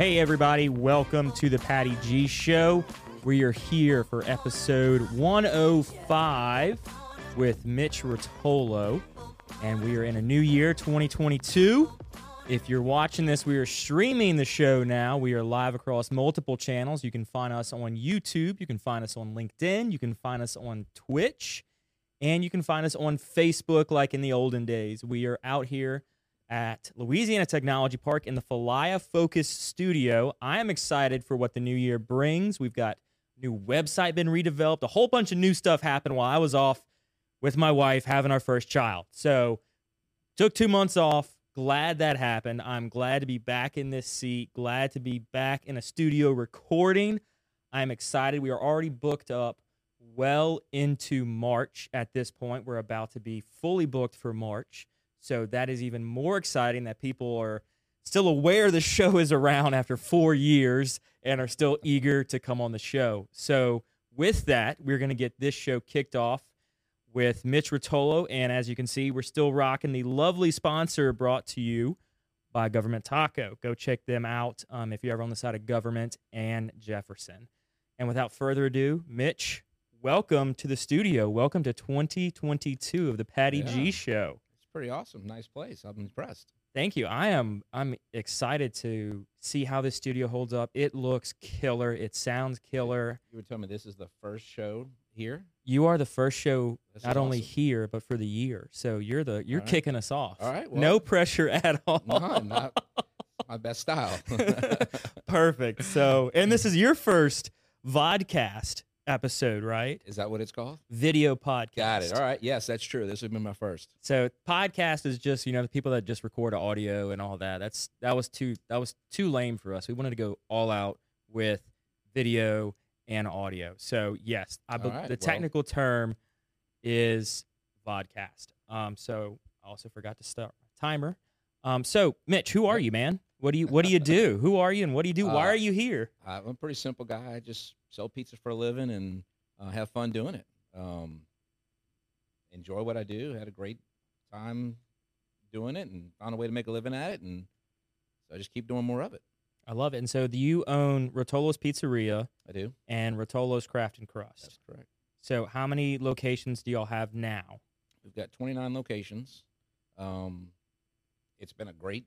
Hey, everybody, welcome to the Patty G Show. We are here for episode 105 with Mitch Rotolo, and we are in a new year, 2022. If you're watching this, we are streaming the show now. We are live across multiple channels. You can find us on YouTube, you can find us on LinkedIn, you can find us on Twitch, and you can find us on Facebook like in the olden days. We are out here at Louisiana Technology Park in the Falaya Focus Studio. I am excited for what the new year brings. We've got new website been redeveloped, a whole bunch of new stuff happened while I was off with my wife having our first child. So, took 2 months off. Glad that happened. I'm glad to be back in this seat, glad to be back in a studio recording. I'm excited. We are already booked up well into March at this point. We're about to be fully booked for March. So that is even more exciting that people are still aware the show is around after four years and are still eager to come on the show. So, with that, we're going to get this show kicked off with Mitch Rotolo. And as you can see, we're still rocking the lovely sponsor brought to you by Government Taco. Go check them out um, if you're ever on the side of Government and Jefferson. And without further ado, Mitch, welcome to the studio. Welcome to 2022 of the Patty Yeah. G Show. Pretty awesome. Nice place. I'm impressed. Thank you. I am I'm excited to see how this studio holds up. It looks killer. It sounds killer. You would tell me this is the first show here. You are the first show not is only awesome. here but for the year. So you're the you're right. kicking us off. All right, no pressure at all. No, not my best style. Perfect. So, and this is your first vodcast episode, right? is that what it's called? Video podcast. Got it. All right. Yes, that's true. This has been my first. So podcast is just you know the people that just record audio and all that. That's that was too that was too lame for us. We wanted to go all out with video and audio. So yes, I be- right, the well- technical term is vodcast. Um, so I also forgot to start my timer. Um, so Mitch, who are you, man? What do you what do you do? who are you and what do you do? Why Uh, are you here? I'm a pretty simple guy. I just sell pizza for a living and uh, have fun doing it. Um, enjoy what I do. Had a great time doing it and found a way to make a living at it. And so I just keep doing more of it. I love it. And so do you own Rotolo's Pizzeria I do. and Rotolo's Craft and Crust? That's correct. So how many locations do y'all have now? We've got 29 locations. Um, it's been a great,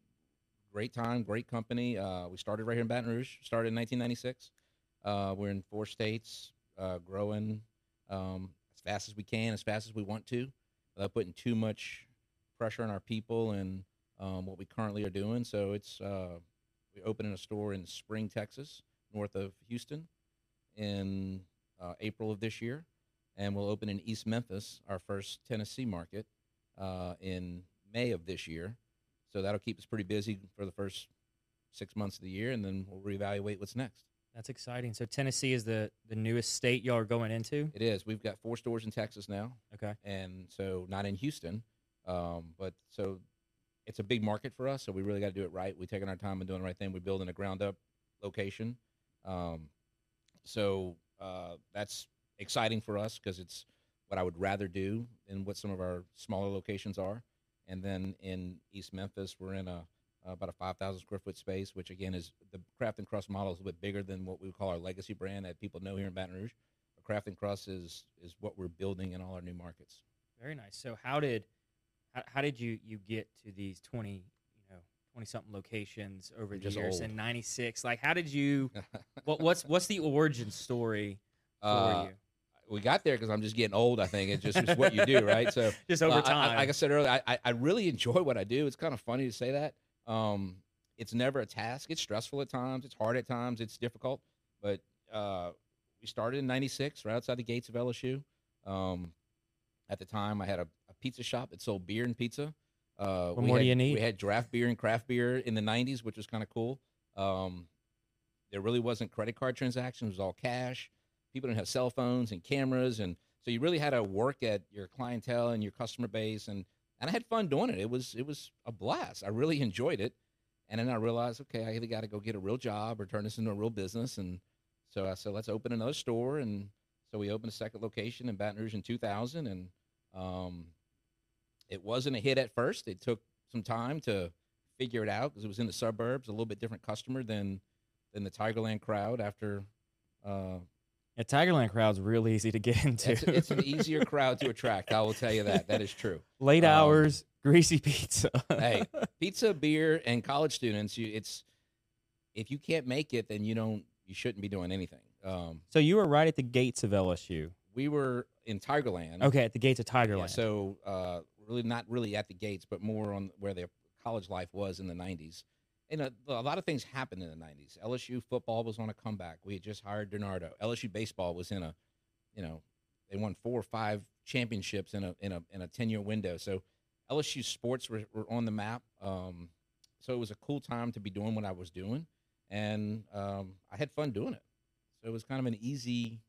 great time, great company. Uh, we started right here in Baton Rouge. Started in 1996. Uh, we're in four states, uh, growing um, as fast as we can, as fast as we want to, without putting too much pressure on our people and um, what we currently are doing. So it's uh, we opened a store in Spring, Texas, north of Houston, in uh, April of this year and we'll open in East Memphis, our first Tennessee market, uh, in May of this year. So that'll keep us pretty busy for the first six months of the year, and then we'll reevaluate what's next. That's exciting. So Tennessee is the the newest state y'all are going into. It is. We've got four stores in Texas now, Okay. and so not in Houston, um, but so it's a big market for us. So we really got to do it right. We're taking our time and doing the right thing. We're building a ground up location, um, so uh, that's exciting for us because it's what I would rather do than what some of our smaller locations are. And then in East Memphis, we're in a about a 5,000 square foot space, which again is the Craft and Crust model is a bit bigger than what we would call our legacy brand that people know here in Baton Rouge. But Craft and Crust is is what we're building in all our new markets. Very nice. So how did how, how did you you get to these twenty you know twenty something locations over the just years old. in '96? Like how did you what what's what's the origin story for Uh, you? We got there because I'm just getting old. I think it's just it's what you do, right? So Just over uh, I- time. I, like I said earlier, I, I, really enjoy what I do. It's kind of funny to say that. Um, it's never a task. It's stressful at times. It's hard at times. It's difficult. But uh, we started in '96, right outside the gates of LSU. Um, at the time, I had a, a pizza shop that sold beer and pizza. Uh, What we more do had- you need? We had draft beer and craft beer in the '90s, which was kind of cool. Um, there really wasn't credit card transactions; it was all cash. People didn't have cell phones and cameras, and so you really had to work at your clientele and your customer base, and and I had fun doing it. It was it was a blast. I really enjoyed it, and then I realized, okay, I either got to go get a real job or turn this into a real business, and so I said, let's open another store, and so we opened a second location in Baton Rouge in 2000, and um, it wasn't a hit at first. It took some time to figure it out because it was in the suburbs, a little bit different customer than than the Tigerland crowd after. Uh, Yeah, Tigerland crowd's real easy to get into. it's, it's an easier crowd to attract. I will tell you that. That is true. Late um, hours, greasy pizza. Hey, pizza, beer, and college students. You, it's if you can't make it, then you don't. You shouldn't be doing anything. Um, so you were right at the gates of LSU. we were in Tigerland. Okay, at the gates of Yeah, Tigerland. so uh, really not really at the gates, but more on where their college life was in the '90s. And a, a lot of things happened in the '90s. LSU football was on a comeback. We had just hired DiNardo. LSU baseball was in a, you know, they won four or five championships in a in a in a ten year window. So LSU sports were, were on the map. Um, so it was a cool time to be doing what I was doing, and um, I had fun doing it. So it was kind of an easy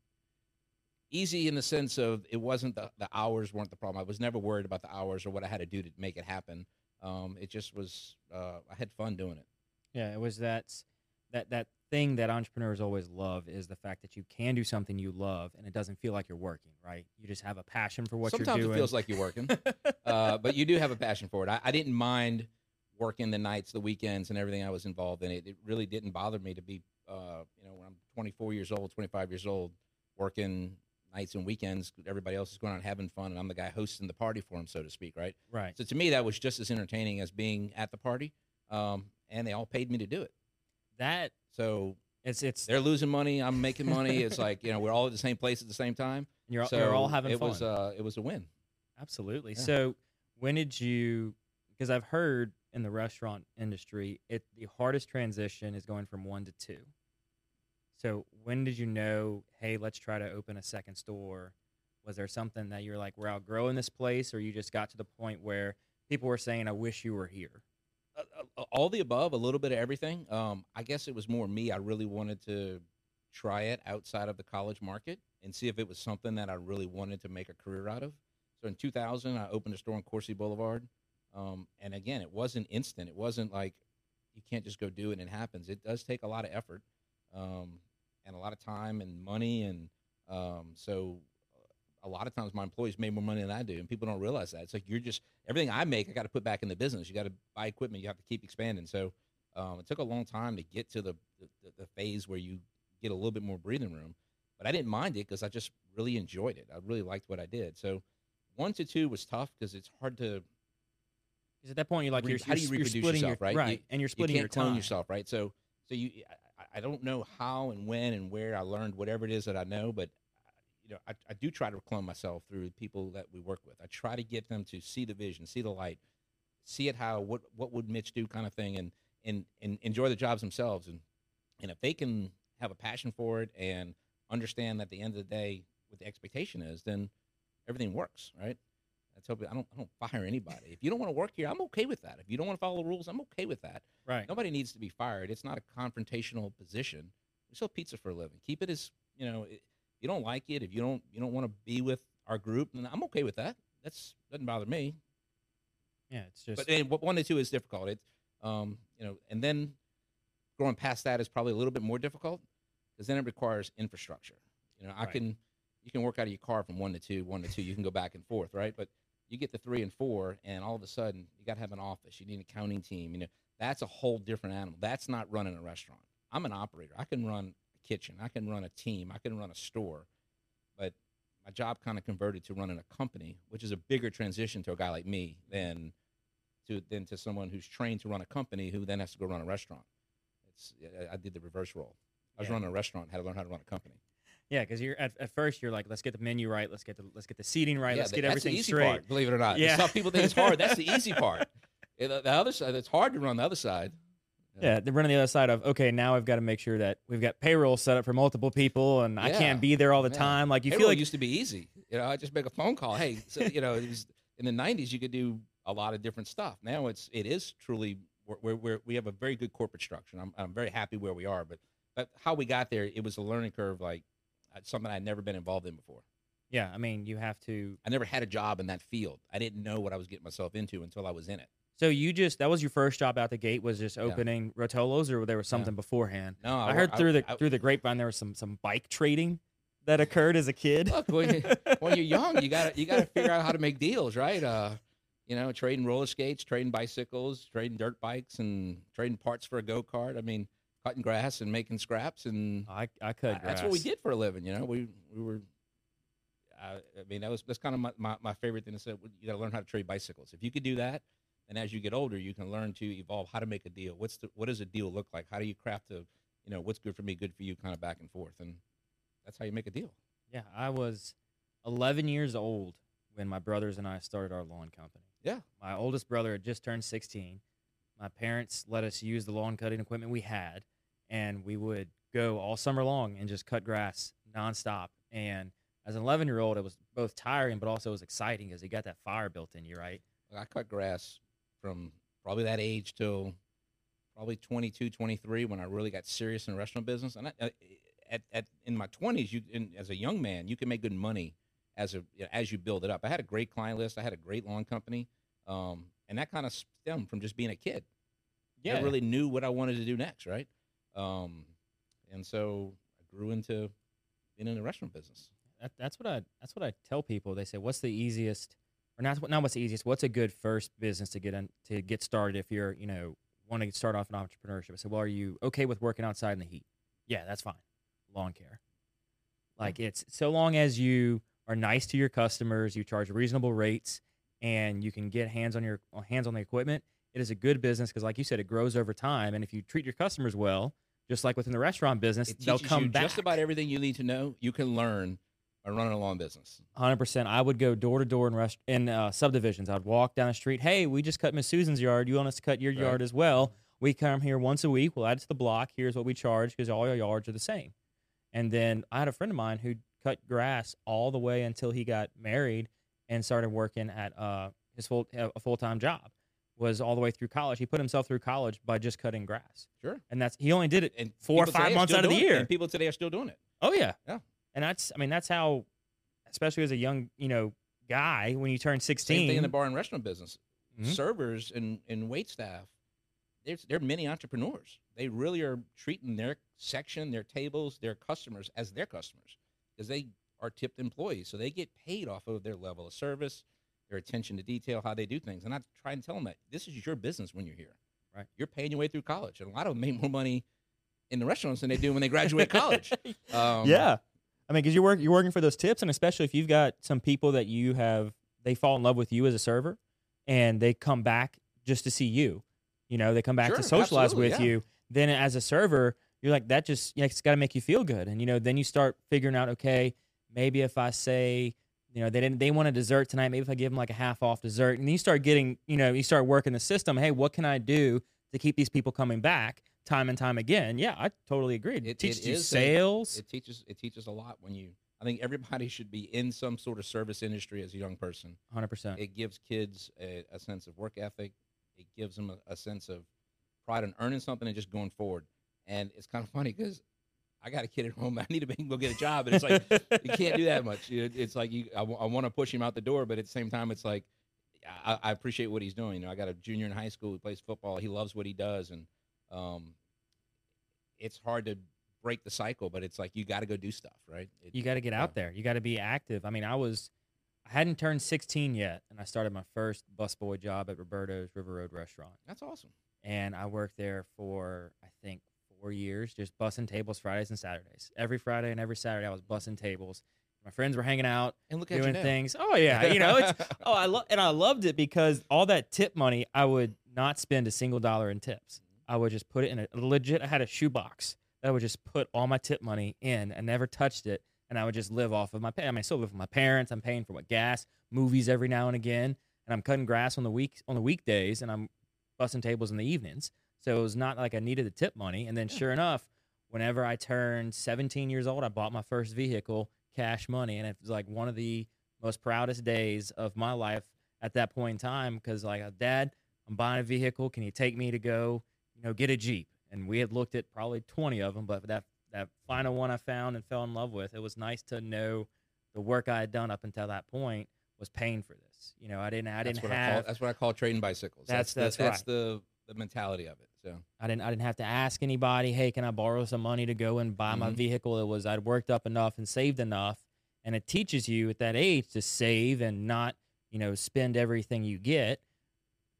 easy in the sense of it wasn't the, the hours weren't the problem. I was never worried about the hours or what I had to do to make it happen. Um, it just was uh, I had fun doing it. Yeah, it was that that that thing that entrepreneurs always love is the fact that you can do something you love and it doesn't feel like you're working. Right? You just have a passion for what Sometimes you're doing. Sometimes it feels like you're working, uh, but you do have a passion for it. I, I didn't mind working the nights, the weekends, and everything I was involved in. It, it really didn't bother me to be, uh, you know, when I'm 24 years old, 25 years old, working nights and weekends. Everybody else is going out having fun, and I'm the guy hosting the party for them, so to speak, right? right. So to me, that was just as entertaining as being at the party. Um, and they all paid me to do it. That So it's it's they're losing money. I'm making money. It's like you know we're all at the same place at the same time. you're so you're all having it fun. was uh, it was a win. Absolutely. Yeah. So, when did you? Because I've heard in the restaurant industry, it the hardest transition is going from one to two. So, when did you know? Hey, let's try to open a second store. Was there something that you're like, we're outgrowing this place, or you just got to the point where people were saying, "I wish you were here"? All the above, a little bit of everything. Um, I guess it was more me. I really wanted to try it outside of the college market and see if it was something that I really wanted to make a career out of. So in 2000, I opened a store on Coursey Boulevard. Um, and again, it wasn't instant. It wasn't like you can't just go do it and it happens. It does take a lot of effort um, and a lot of time and money. And um, so a lot of times my employees make more money than I do, and people don't realize that. It's like you're just everything I make, I got to put back in the business. You got to buy equipment. You have to keep expanding. So um, it took a long time to get to the, the the phase where you get a little bit more breathing room. But I didn't mind it because I just really enjoyed it. I really liked what I did. So one to two was tough because it's hard to Because at that point, you're like, Re- you're, how do you reproduce splitting yourself, your, right? right, You- and you're splitting your can't clone time. yourself, right? So so you I, I don't know how and when and where I learned whatever it is that I know, but you know I, I do try to clone myself through people that we work with. I try to get them to see the vision, see the light, see it how what what would Mitch do kind of thing, and and and enjoy the jobs themselves. And and if they can have a passion for it and understand that at the end of the day what the expectation is, then everything works, right? That's hope I don't I don't fire anybody. If you don't want to work here, I'm okay with that. If you don't want to follow the rules, I'm okay with that. Right. Nobody needs to be fired. It's not a confrontational position. We sell pizza for a living. Keep it as you know. If you don't like it, if you don't you don't want to be with our group, then I'm okay with that. That's doesn't bother me. Yeah, it's just But and one to two is difficult. It's um you know, and then going past that is probably a little bit more difficult because then it requires infrastructure. You know, I Right. can you can work out of your car from one to two, one to two. You can go back and forth, right? But you get to three and four, and all of a sudden you got to have an office. You need an accounting team. You know, that's a whole different animal. That's not running a restaurant. I'm an operator. I can run kitchen. I can run a team. I can run a store. But my job kind of converted to running a company, which is a bigger transition to a guy like me than to than to someone who's trained to run a company who then has to go run a restaurant. It's I- did the reverse role. I was Yeah. running a restaurant, had to learn how to run a company. yeah, because you're at, at first you're like, let's get the menu right, let's get the let's get the seating right, yeah, let's get that's the everything easy straight. part. Believe it or not, Yeah. some people think it's hard. That's the easy part. The, the other side, it's hard to run the other side. Yeah, they're running the other side of okay. Now I've got to make sure that we've got payroll set up for multiple people, and I Yeah. can't be there all the Yeah. time. Like you Payroll feel like used to be easy. You know, I just make a phone call. Hey, so, you know, it was in the '90s. You could do a lot of different stuff. Now it's it is truly we're, we're, we're we have a very good corporate structure. And I'm I'm very happy where we are. But but how we got there, it was a learning curve. Like uh, something I'd never been involved in before. yeah. I mean, you have to. I never had a job in that field. I didn't know what I was getting myself into until I was in it. So you just that was your first job out the gate was just opening Rotolos, or there was something beforehand. No, I, wor- heard through the I- through the grapevine there was some some bike trading that occurred as a kid. Look, when, you, when you're young, you got to you got to figure out how to make deals, right? Uh, you know, trading roller skates, trading bicycles, trading dirt bikes, and trading parts for a go kart. I mean, cutting grass and making scraps, and I I cut grass. that's what we did for a living. You know, we we were. I, I mean, that was that's kind of my, my, my favorite thing to say. You got to learn how to trade bicycles. If you could do that, and as you get older, you can learn to evolve how to make a deal. What's the what does a deal look like? How do you craft a, you know, what's good for me, good for you, kind of back and forth, and that's how you make a deal. Yeah, I was 11 years old when my brothers and I started our lawn company. Yeah. My oldest brother had just turned 16. My parents let us use the lawn cutting equipment we had, and we would go all summer long and just cut grass nonstop. And as an 11 year old, it was both tiring, but also it was exciting because you got that fire built in you, right? I cut grass from probably that age till probably 22, 23 when I really got serious in the restaurant business. And I, at, at in my 20s, you in, as a young man, you can make good money as a as you build it up. I had a great client list. I had a great lawn company, um, and that kind of stemmed from just being a kid. Yeah, I really knew what I wanted to do next, right? Um, and so I grew into being in the restaurant business. That, that's what I that's what I tell people. They say, "What's the easiest?" Or not not what's the easiest. What's a good first business to get in to get started if you're you know want to start off in entrepreneurship? I said, "Well, are you okay with working outside in the heat?" Yeah, that's fine. Lawn care, hmm. like it's so long as you are nice to your customers, you charge reasonable rates, and you can get hands on your hands on the equipment. It is a good business because, like you said, it grows over time. And if you treat your customers well, just like within the restaurant business, they'll come you back. just about everything you need to know. You can learn by running a lawn business. Hundred percent. I would go door to door in rest in uh, subdivisions. I'd walk down the street. Hey, we just cut Miss Susan's yard. You want us to cut your Right. yard as well? We come here once a week. We'll add it to the block. Here's what we charge because all your yards are the same. And then I had a friend of mine who cut grass all the way until he got married and started working at uh, his full a full time job. Was all the way through college. He put himself through college by just cutting grass, Sure. and that's he only did it And four or five months out of the it, year. And people today are still doing it. Oh yeah, Yeah. And that's I mean that's how, especially as a young you know guy when you turn sixteen. Same thing in the bar and restaurant business. Mhm. Servers and, and wait staff, they're, they're mini entrepreneurs. They really are treating their section, their tables, their customers as their customers because they are tipped employees. So they get paid off of their level of service, their attention to detail, how they do things. And I try and tell them that this is your business when you're here. Right. You're paying your way through college. And a lot of them make more money in the restaurants than they do when they graduate college. Um, yeah, I mean, because you're work, you're working for those tips, and especially if you've got some people that you have, they fall in love with you as a server, and they come back just to see you. You know, they come back Sure, to socialize with yeah. you. Then as a server, you're like that. Just you know, it's got to make you feel good, and you know, then you start figuring out, okay, maybe if I say. You know, they didn't. They want a dessert tonight. Maybe if I give them like a half off dessert, and then you start getting, you know, you start working the system. Hey, what can I do to keep these people coming back time and time again? Yeah, I totally agree. It, It- teaches it you is a- sales. it teaches it teaches a lot when you I think everybody should be in some sort of service industry as a young person. Hundred percent. It gives kids a, a sense of work ethic. It gives them a, a sense of pride in earning something and just going forward. And it's kind of funny because I got a kid at home. I need to go get a job, and it's like you can't do that much. It's like you, I, want to push him out the door, but at the same time, it's like I, I appreciate what he's doing. You know, I got a junior in high school who plays football. He loves what he does, and um, it's hard to break the cycle. But it's like you got to go do stuff, right? It- you got to get yeah. out there. You got to be active. I mean, I was, I hadn't turned 16 yet, and I started my first busboy job at Roberto's River Road Restaurant, That's awesome. and I worked there for I think four years, just bussing tables Fridays and Saturdays. Every Friday and every Saturday, I was bussing tables. My friends were hanging out, And look at doing things. Oh yeah, you know, it's oh I love and I loved it because all that tip money, I would not spend a single dollar in tips. I would just put it in a legit. I had a shoebox that I would just put all my tip money in. I never touched it, and I would just live off of my pay. I mean, I still live with my parents. I'm paying for what gas, movies every now and again, and I'm cutting grass on the week on the weekdays, and I'm bussing tables in the evenings. So it was not like I needed the tip money. And then sure enough, whenever I turned 17 years old, I bought my first vehicle, cash money, and it was like one of the most proudest days of my life at that point in time because like dad i'm buying a vehicle can you take me to go you know get a jeep and we had looked at probably 20 of them but that that final one i found and fell in love with it was nice to know the work i had done up until that point was paying for this you know i didn't i That's didn't what I call have that's what I call trading bicycles. That's- the, that's that's right. the the mentality of it. So I didn't I didn't have to ask anybody, hey, can I borrow some money to go and buy my Mhm. vehicle? It was I'd worked up enough and saved enough. And it teaches you at that age to save and not, you know, spend everything you get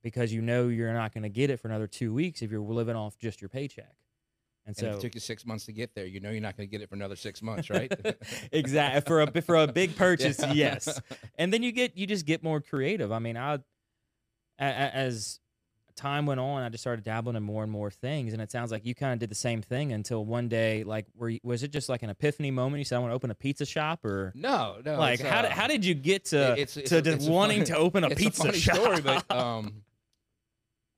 because you know you're not going to get it for another two weeks if you're living off just your paycheck. And And so if it took you six months to get there, you know you're not going to get it for another six months, right? exactly for a for a big purchase, Yeah. yes. And then you get you just get more creative. I mean, I as time went on, I just started dabbling in more and more things, and it sounds like you kind of did the same thing until one day, like, were you, was it just like an epiphany moment? You said, "I want to open a pizza shop," or no, no. like, how uh, did how did you get to it's- it's to it's wanting funny- to open a it's pizza a funny shop? story, but um,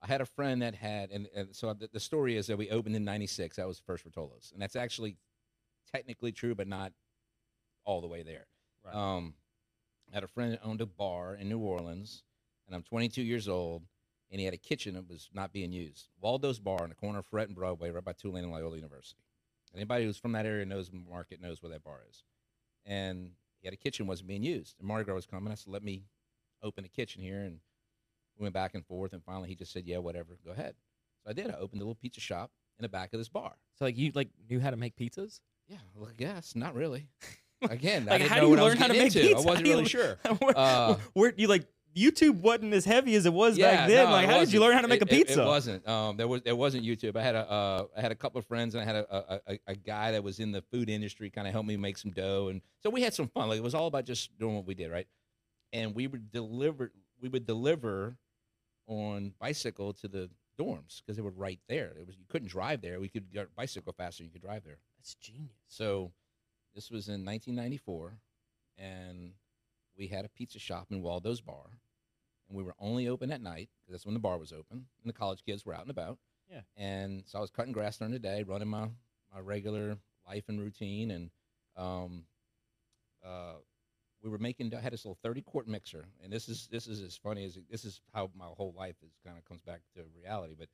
I had a friend that had, and, and so the, the story is that we opened in '96. That was the first Rotolo's, and that's actually technically true, but not all the way there. Right. Um, I had a friend that owned a bar in New Orleans, and I'm 22 years old, and he had a kitchen that was not being used. Waldo's Bar on the corner of Freret and Broadway, right by Tulane and Loyola University. Anybody who's from that area knows the market knows where that bar is. And he had a kitchen wasn't being used, and Mardi Gras was coming. I said, "Let me open a kitchen here," and we went back and forth, and finally he just said, "Yeah, whatever, go ahead." So I did. I opened a little pizza shop in the back of this bar. so like you like knew how to make pizzas? Yeah, well, yes, not really. Again, I Like, didn't how know do you what I was learn how to make into. pizza? I wasn't really sure. where, Uh, where you like YouTube wasn't as heavy as it was Yeah, back then. no, like, it how did you learn how to make It- a pizza? It, wasn't. Um, there was there wasn't YouTube. I had a uh, I had a couple of friends, and I had a a, a, a guy that was in the food industry, kind of helped me make some dough, and so we had some fun. Like it was all about just doing what we did, right? And we would deliver we would deliver on bicycle to the dorms because they were right there. It was you couldn't drive there. We could get bicycle faster. You could drive there. That's genius. So this was in 1994, and we had a pizza shop in Waldo's Bar, and we were only open at night because that's when the bar was open, and the college kids were out and about. Yeah. And so I was cutting grass during the day, running my my regular life and routine, and um, uh, we were making. I had this little 30 quart mixer, and this is this is as funny as this is how my whole life is kind of comes back to reality, but.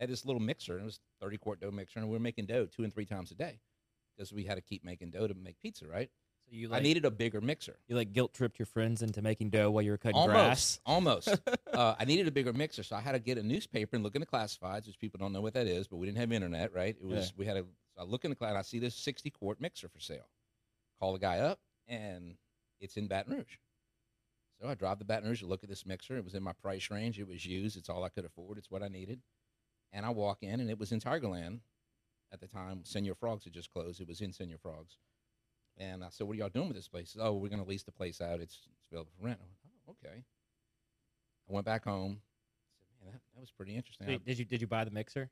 I had this little mixer, and it was 30 quart dough mixer, and we were making dough two and three times a day because we had to keep making dough to make pizza, right? So you I needed a bigger mixer. you like guilt tripped your friends into making dough while you were cutting Almost, grass. almost. uh, I needed a bigger mixer, so I had to get a newspaper and look in the classifieds, which people don't know what that is, but we didn't have internet, right? It was Yeah. we had a. So I look in the class, I see this 60 quart mixer for sale. Call the guy up, and it's in Baton Rouge. So I drive to Baton Rouge to look at this mixer. It was in my price range. It was used. It's all I could afford. It's what I needed. And I walk in, and it was in Tigerland at the time. Senor Frogs had just closed. It was in Senor Frogs. And I said, "What are y'all doing with this place?" Oh, we're going to lease the place out. It's, it's available for rent. I went, "Oh, okay." I went back home. I said, "Man, that, that was pretty interesting." Did, did you did you buy the mixer?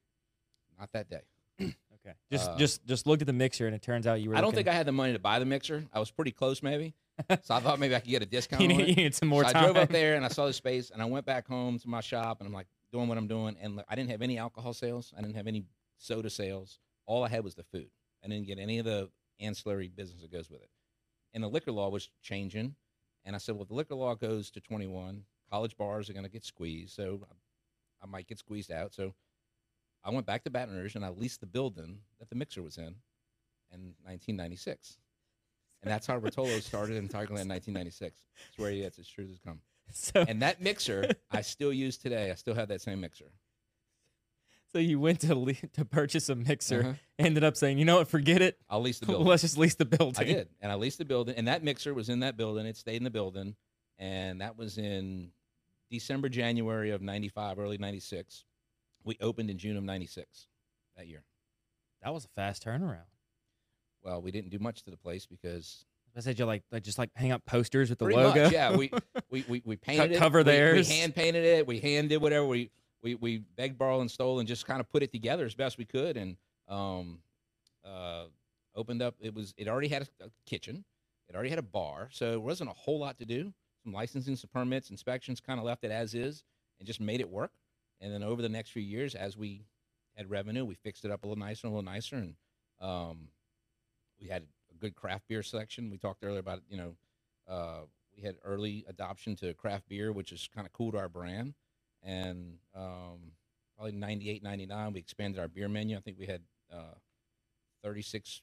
Not that day. Okay. Just Uh, just just looked at the mixer and it turns out you were. I don't looking- think I had the money to buy the mixer. I was pretty close, maybe. So I thought maybe I could get a discount. you, on need, it. you needed some more so time. I drove up there and I saw the space, and I went back home to my shop, and I'm like doing what I'm doing, and I didn't have any alcohol sales, I didn't have any soda sales. All I had was the food. I didn't get any of the ancillary business that goes with it. And the liquor law was changing, and I said, well, if the liquor law goes to 21, college bars are going to get squeezed, so I might get squeezed out. So I went back to Baton Rouge and I leased the building that the mixer was in in 1996. And that's how Rotolo started in Tigerland in 1996. It's where it's as true as come. So And that mixer I still use today. I still have that same mixer. so you went to le- to purchase a mixer, Uh-huh. ended up saying, you know what, forget it. I'll lease the building. Let's just lease the building. I did, and I leased the building, and that mixer was in that building. It stayed in the building, and that was in December, January of '95, early '96. We opened in June of '96 that year. That was a fast turnaround. Well, we didn't do much to the place because I said you like like just like hang up posters with the pretty logo. much, yeah, we we we, we painted it, cover we- theirs. We, hand painted it. We hand did whatever we we we begged, borrowed, and stole, and just kind of put it together as best we could, and um, uh, opened up. It was it already had a, a kitchen, it already had a bar, so it wasn't a whole lot to do. Some licensing, some permits, inspections, kind of left it as is, and just made it work. And then over the next few years, as we had revenue, we fixed it up a little nicer, and a little nicer, and um, we had a good craft beer selection. We talked earlier about you know uh, we had early adoption to craft beer, which is kind of cool to our brand. And um, probably 98, 99, we expanded our beer menu. I think we had uh, 36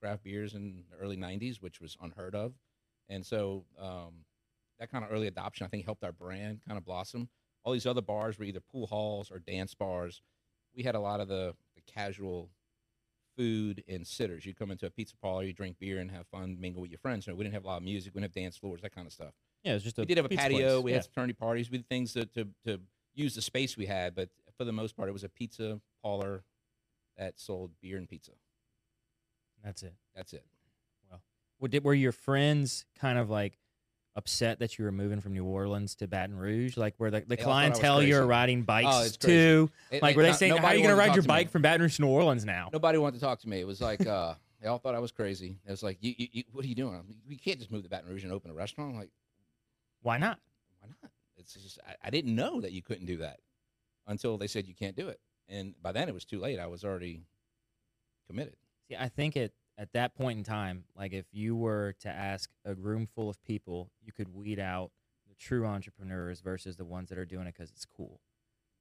craft beers in the early 90s, which was unheard of. And so um, that kind of early adoption, I think, helped our brand kind of blossom. All these other bars were either pool halls or dance bars. We had a lot of the, the casual food and sitters. You come into a pizza parlor, you drink beer and have fun, mingle with your friends. So we didn't have a lot of music, we didn't have dance floors, that kind of stuff. Yeah, it was just a We did have a patio, place. we yeah. had fraternity parties, we did things to, to, to use the space we had, but for the most part, it was a pizza parlor that sold beer and pizza. That's it. That's it. Well, what did, were your friends kind of like upset that you were moving from New Orleans to Baton Rouge? Like, where the, the They all thought I was clientele you're riding bikes Oh, to? It- Like, it- were they no- saying, "How are you going to ride your to me. bike from Baton Rouge to New Orleans now?" Nobody wanted to talk to me. It was like uh, they all thought I was crazy. It was like, you, you, you, what are you doing? I'm like, we can't just move to Baton Rouge and open a restaurant. I'm like, Why not? why not? It's just I, I didn't know that you couldn't do that until they said you can't do it, and by then it was too late. I was already committed. See, I think at at that point in time, like if you were to ask a room full of people, you could weed out the true entrepreneurs versus the ones that are doing it because it's cool.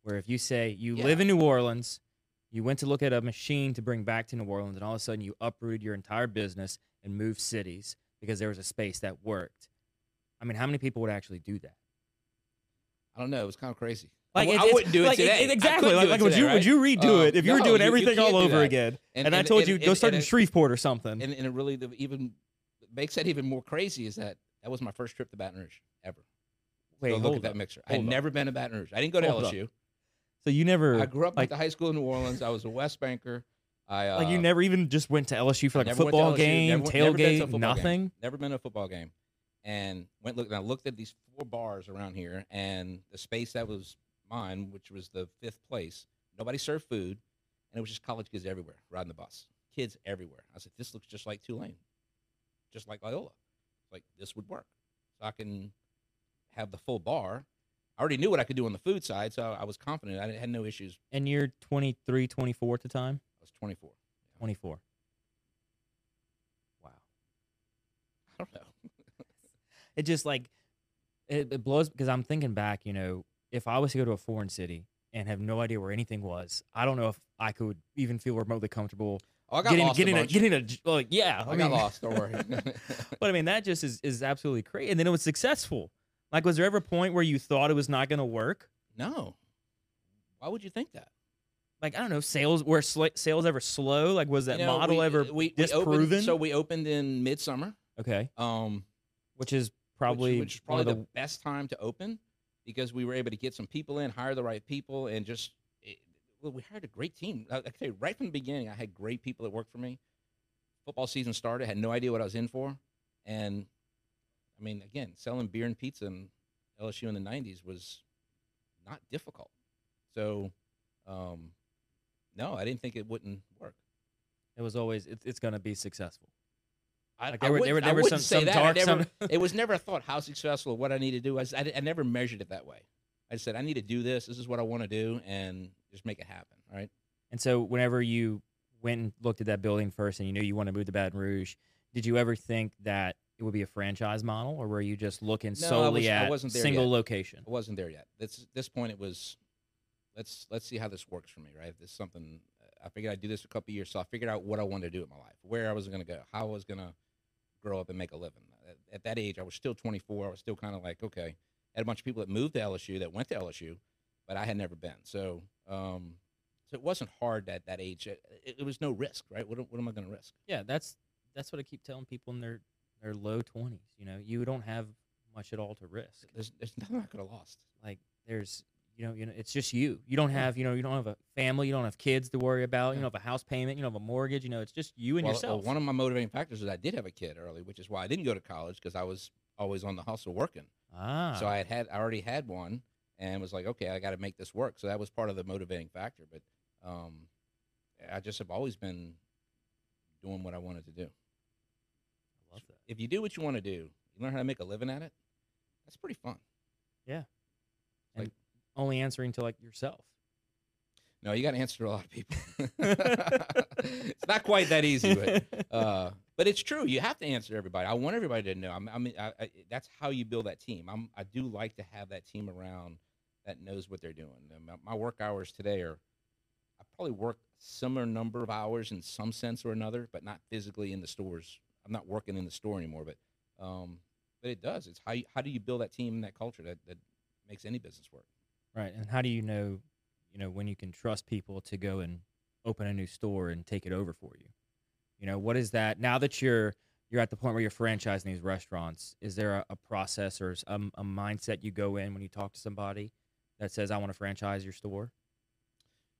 Where if you say you Yeah. live in New Orleans, you went to look at a machine to bring back to New Orleans, and all of a sudden you uprooted your entire business and moved cities because there was a space that worked. I mean, how many people would actually do that? I don't know. It was kind of crazy. Like I, I wouldn't do it like, today. I exactly. Like, it like would you right? would you redo Uh, it if you were no, doing you- you everything can't all over again? And, I and- told and- you and- go start in Shreveport or something. And, and it really the, even makes that even more crazy is that that was my first trip to Baton Rouge ever. Wait, look at that up. mixer. I up. never been to Baton Rouge. I didn't go to Hold up. LSU. So you never I grew up like at the high school in New Orleans. I was a West Banker. I uh, like you never even just went to LSU for like a never went to football game, never went- never been to a tailgate, nothing. never been to a football game, and went look. And I looked at these four bars around here, and the space that was mine, which was the fifth place, nobody served food, and it was just college kids everywhere riding the bus. Kids everywhere. I said, "This looks just like Tulane, just like Loyola. Like this would work. So I can have the full bar." I already knew what I could do on the food side, so I was confident. I had no issues. And you're 23, 24 at the time? I was 24. 24. Wow. I don't know. It just like it, it blows because I'm thinking back, you know, if I was to go to a foreign city and have no idea where anything was, I don't know if I could even feel remotely comfortable Oh, I got getting lost getting a a, getting a like yeah, I, got mean, lost. Don't worry. But I mean, that just is is absolutely crazy. And then it was successful. Like, was there ever a point where you thought it was not going to work? no. Why would you think that? Like, I don't know, sales were sl- sales ever slow? Like, was that You know, model we- ever we, we disproven? Opened, so we opened in midsummer, okay, um, which is probably which, is probably the, the best time to open because we were able to get some people in, hire the right people, and just it, well, we hired a great team. I, I tell you, right from the beginning, I had great people that worked for me. Football season started, had no idea what I was in for, and I mean, again, selling beer and pizza in LSU in the '90s was not difficult. So, um, no, I didn't think it wouldn't work. it was always it, it's going to be successful. I, Like, I were- there wouldn't- were- there I were some- say some that. dark- never, some- it was never a thought how successful, what I need to do. I, s- I, di- I never measured it that way. I said, I need to do this. This is what I want to do, and just make it happen. Right? And so, whenever you went and looked at that building first, and you knew you wanted to move to Baton Rouge, did you ever think that it would be a franchise model, or were you just looking No, solely was- I at wasn't there single yet. location? I wasn't there yet. This this point, it was, let's let's see how this works for me. Right? This is something I figured I'd do this a couple of years, so I figured out what I wanted to do in my life, where I was going to go, how I was going to grow up and make a living. At, at that age, I was still 24. I was still kind of like, okay, I had a bunch of people that moved to LSU that went to LSU, but I had never been. So, um, so it wasn't hard at that age. It, it, it was no risk, right? What, what am I going to risk? Yeah, that's that's what I keep telling people in their their low twenties. You know, you don't have much at all to risk. There's, there's nothing I could have lost. Like, there's you know, you know, it's just you. You don't have you know, you don't have a family. You don't have kids to worry about. You Yeah. don't have a house payment. You don't have a mortgage. You know, it's just you and well, yourself. Well, one of my motivating factors is I did have a kid early, which is why I didn't go to college because I was always on the hustle working. ah, So I had had I already had one and was like, okay, I got to make this work. So that was part of the motivating factor. But um, I just have always been doing what I wanted to do. I love that. If you do what you want to do, you learn how to make a living at it. That's pretty fun. Only answering to like yourself. No, you got to answer to a lot of people. it's not quite that easy, but uh, but it's true. You have to answer everybody. I want everybody to know. I'm- I mean, I, I, that's how you build that team. I'm, I do like to have that team around that knows what they're doing. My, my work hours today are, I probably work similar number of hours in some sense or another, but not physically in the stores. I'm not working in the store anymore, but um, but it does. It's how you, how do you build that team and that culture that, that makes any business work. Right. And how do you know, you know, when you can trust people to go and open a new store and take it over for you? You know, what is that now that you're you're at the point where you're franchising these restaurants? Is there a, a process or a, a mindset you go in when you talk to somebody that says, "I want to franchise your store"?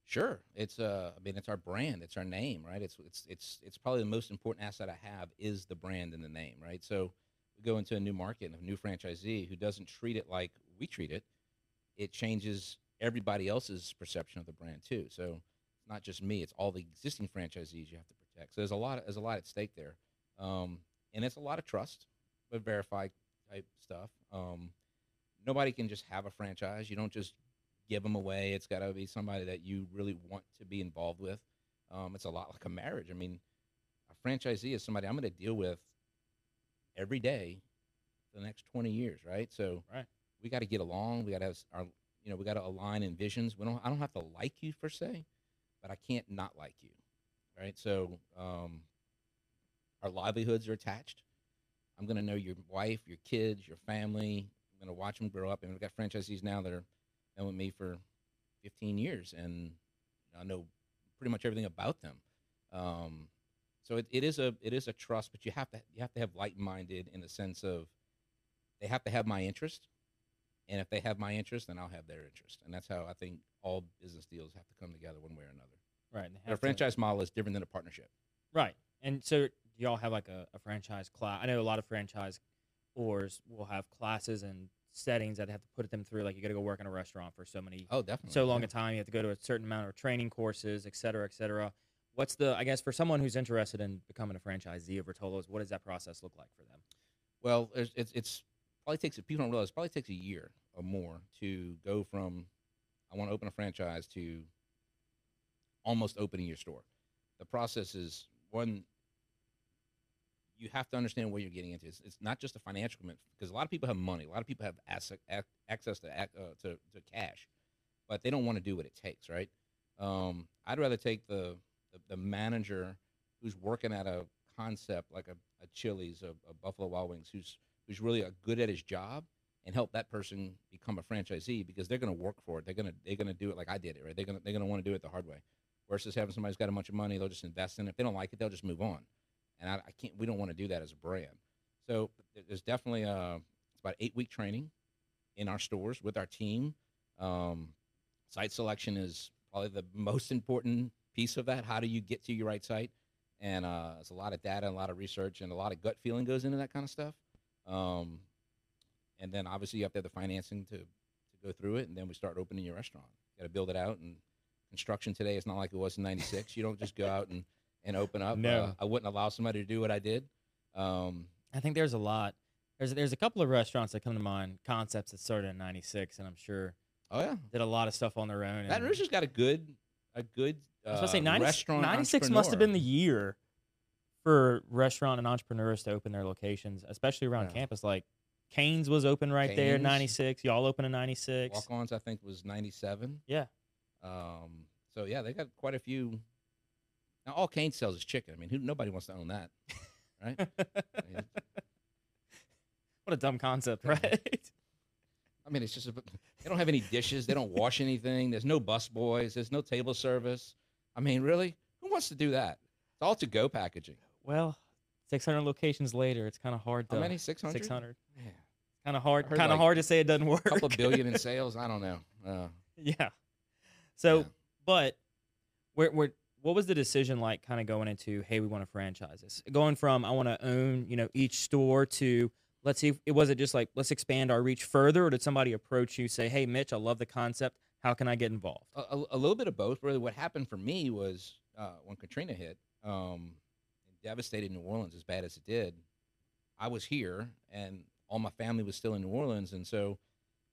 Sure, it's uh, I mean, it's our brand, it's our name, right? It's it's it's it's probably the most important asset I have is the brand and the name, right? So we go into a new market, and a new franchisee who doesn't treat it like we treat it, it changes everybody else's perception of the brand too. So it's not just me; it's all the existing franchisees you have to protect. So there's a lot, there's a lot at stake there, um, and it's a lot of trust, but verified type stuff. Um, nobody can just have a franchise. You don't just give them away. It's got to be somebody that you really want to be involved with. Um, it's a lot like a marriage. I mean, a franchisee is somebody I'm going to deal with every day for the next 20 years, right? So Right. We got to get along. We got to have our, you know, we got to align in visions. We don't, I don't have to like you per se, but I can't not like you, right? So um, our livelihoods are attached. I'm going to know your wife, your kids, your family. I'm going to watch them grow up. And we've got franchisees now that are been with me for 15 years, and I know pretty much everything about them. Um, so it, it is a it is a trust, but you have to you have to have light minded in the sense of they have to have my interest, and if they have my interest, then I'll have their interest, and that's how I think all business deals have to come together one way or another. Right. But a have to- franchise model is different than a partnership. Right. And so do y'all have like a, a franchise class? I know a lot of franchise ors will have classes and settings that they have to put them through. Like you got to go work in a restaurant for so many, Oh, definitely. so long yeah. a time. You have to go to a certain amount of training courses, et cetera, et cetera. What's the, I guess, for someone who's interested in becoming a franchisee of Rotolo's, what does that process look like for them? Well, it's, it's probably takes people don't realize it probably takes a year or more to go from I want to open a franchise to almost opening your store. The process is one. You have to understand what you're getting into. It's, it's not just a financial commitment because a lot of people have money. A lot of people have ac- access to, ac- uh, to to cash, but they don't want to do what it takes. Right? Um, I'd rather take the, the the manager who's working at a concept like a, a Chili's, a, a Buffalo Wild Wings, who's who's really good at his job, and help that person become a franchisee because they're going to work for it. They're going to they're going to do it like I did it, right? They're going to they're going to want to do it the hard way. Versus having somebody who's got a bunch of money, they'll just invest in it. If they don't like it, they'll just move on. And I, I can't. We don't want to do that as a brand. So there's definitely a it's about eight week training in our stores with our team. Um, site selection is probably the most important piece of that. How do you get to your right site? And uh, there's a lot of data, and a lot of research, and a lot of gut feeling goes into that kind of stuff. Um, and then obviously you have to have the financing to, to go through it, and then we start opening your restaurant. You got to build it out, and construction today is not like it was in '96. you don't just go out and, and open up. No. Uh, I wouldn't allow somebody to do what I did. Um, I think there's a lot. There's there's a couple of restaurants that come to mind, concepts that started in '96, and I'm sure oh yeah, did a lot of stuff on their own. Baton and- Rouge has got a good a good uh, I was supposed to say 90, restaurant 96 must have been the year for restaurant and entrepreneurs to open their locations, especially around Yeah. campus. Like Cane's was open right there, 96. Y'all open in 96. Walk-ons, I think, was '97. Yeah. Um, so yeah, they got quite a few. Now all Cane sells is chicken. I mean, who, nobody wants to own that, right? I mean, what a dumb concept, right? I mean, it's just a, they don't have any dishes. They don't wash anything. There's no bus boys. There's no table service. I mean, really, who wants to do that? It's all to go packaging. Well, 600 locations later, it's kind of hard to. How many? Six hundred. 600. Yeah. Kind of hard. Kind of like hard to say it doesn't work. A couple of billion in sales. I don't know. Uh, Yeah. So, Yeah. but where, where, what was the decision like kind of going into, hey, we want to franchise this? Going from, I want to own, you know, each store to, let's see, if, it was it just like, let's expand our reach further? Or did somebody approach you, say, hey, Mitch, I love the concept. How can I get involved? a, a, a little bit of both. Really, what happened for me was uh, when Katrina hit, um, devastated New Orleans as bad as it did. I was here, and all my family was still in New Orleans, and so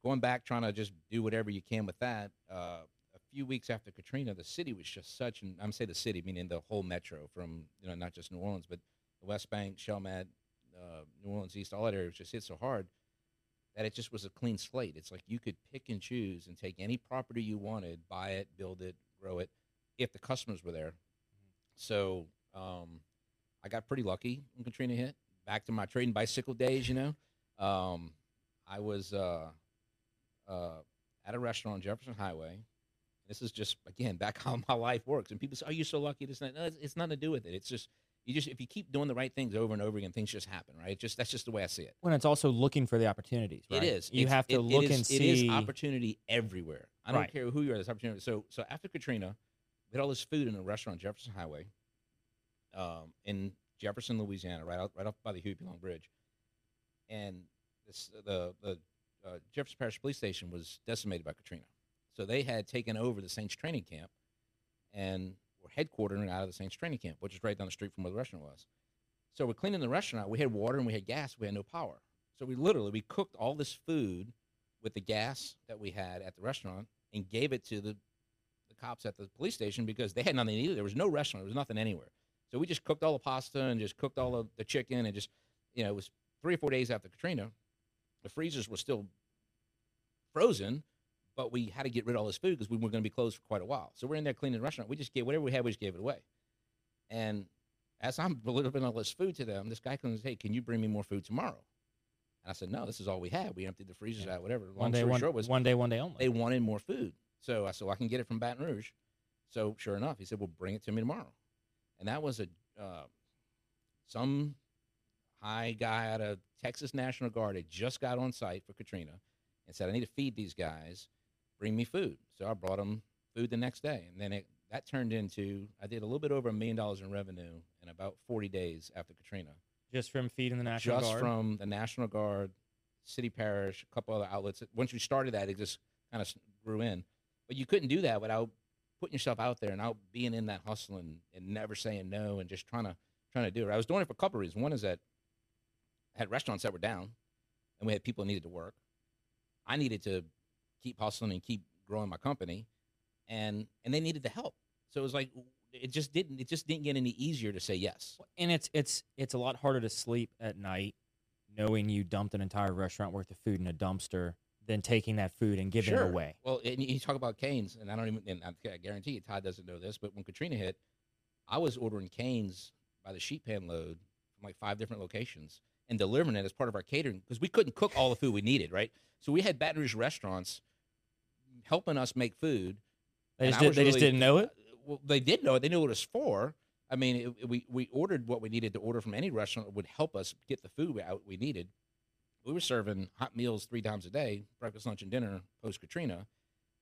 going back trying to just do whatever you can with that. Uh, a few weeks after Katrina, the city was just such, and I'm say the city meaning the whole metro, from you know not just New Orleans, but the West Bank, Chalmette, uh, New Orleans East, all that area was just hit so hard that it just was a clean slate. It's like you could pick and choose and take any property you wanted, buy it, build it, grow it, if the customers were there. So um, I got pretty lucky when Katrina hit. Back to my trading bicycle days, you know. Um, I was uh, uh, at a restaurant on Jefferson Highway. This is just again back how my life works. And people say, "Are you so lucky?" This, and that." No, it's, it's nothing to do with it. It's just you just if you keep doing the right things over and over again, things just happen, right? Just that's just the way I see it. When it's also looking for the opportunities, right? It is. You It's- have to it- look it is, and see. It is opportunity everywhere. I don't Right. care who you are. There's opportunity. So so after Katrina, we had all this food in a restaurant on Jefferson Highway, um, in Jefferson, Louisiana, right out right up by the Huey P. Long Bridge, and this the the uh, Jefferson Parish Police Station was decimated by Katrina, so they had taken over the Saints training camp, and were headquartering out of the Saints training camp, which is right down the street from where the restaurant was. So we're cleaning the restaurant. We had water and we had gas. We had no power. So we literally we cooked all this food with the gas that we had at the restaurant and gave it to the the cops at the police station because they had nothing eat. There was no restaurant. There was nothing anywhere. So we just cooked all the pasta and just cooked all of the chicken and just you know it was three or four days after Katrina. The freezers were still frozen, but we had to get rid of all this food because we were going to be closed for quite a while. So we're in there cleaning the restaurant. We just gave whatever we had, we just gave it away. And as I'm delivering all this food to them, this guy comes, and says, "Hey, can you bring me more food tomorrow?" And I said, "No, this is all we had. We emptied the freezers out. Whatever." Long one day, one, short was one day, one day only. they wanted more food. So I said, well, I can get it from Baton Rouge. So sure enough, he said, well, bring it to me tomorrow. And that was a uh, some high guy out of Texas National Guard had just got on site for Katrina and said, I need to feed these guys. Bring me food. So I brought them food the next day. And then it, that turned into, I did a little bit over a million dollars in revenue in about 40 days after Katrina just from feeding the National just Guard. from the National Guard, City Parish, a couple other outlets. Once we started that, it just kind of grew in. But you couldn't do that without putting yourself out there and out being in that hustle and, and never saying no and just trying to trying to do it. I was doing it for a couple of reasons. One is that I had restaurants that were down, and we had people needed to work. I needed to keep hustling and keep growing my company, and and they needed the help. So it was like it just didn't it just didn't get any easier to say yes. and it's it's it's a lot harder to sleep at night knowing you dumped an entire restaurant worth of food in a dumpster than taking that food and giving Sure. it away. Well, and you talk about Cane's, and I don't even, and I guarantee you, Todd doesn't know this, but when Katrina hit, I was ordering Cane's by the sheet pan load from like five different locations and delivering it as part of our catering because we couldn't cook all the food we needed, right? So we had Baton Rouge restaurants helping us make food. They just, did, they just really- didn't know it. Well, they did know it. They knew what it was for. I mean, it, it- we we ordered what we needed to order from any restaurant that would help us get the food out we needed. We were serving hot meals three times a day, breakfast, lunch, and dinner post Katrina.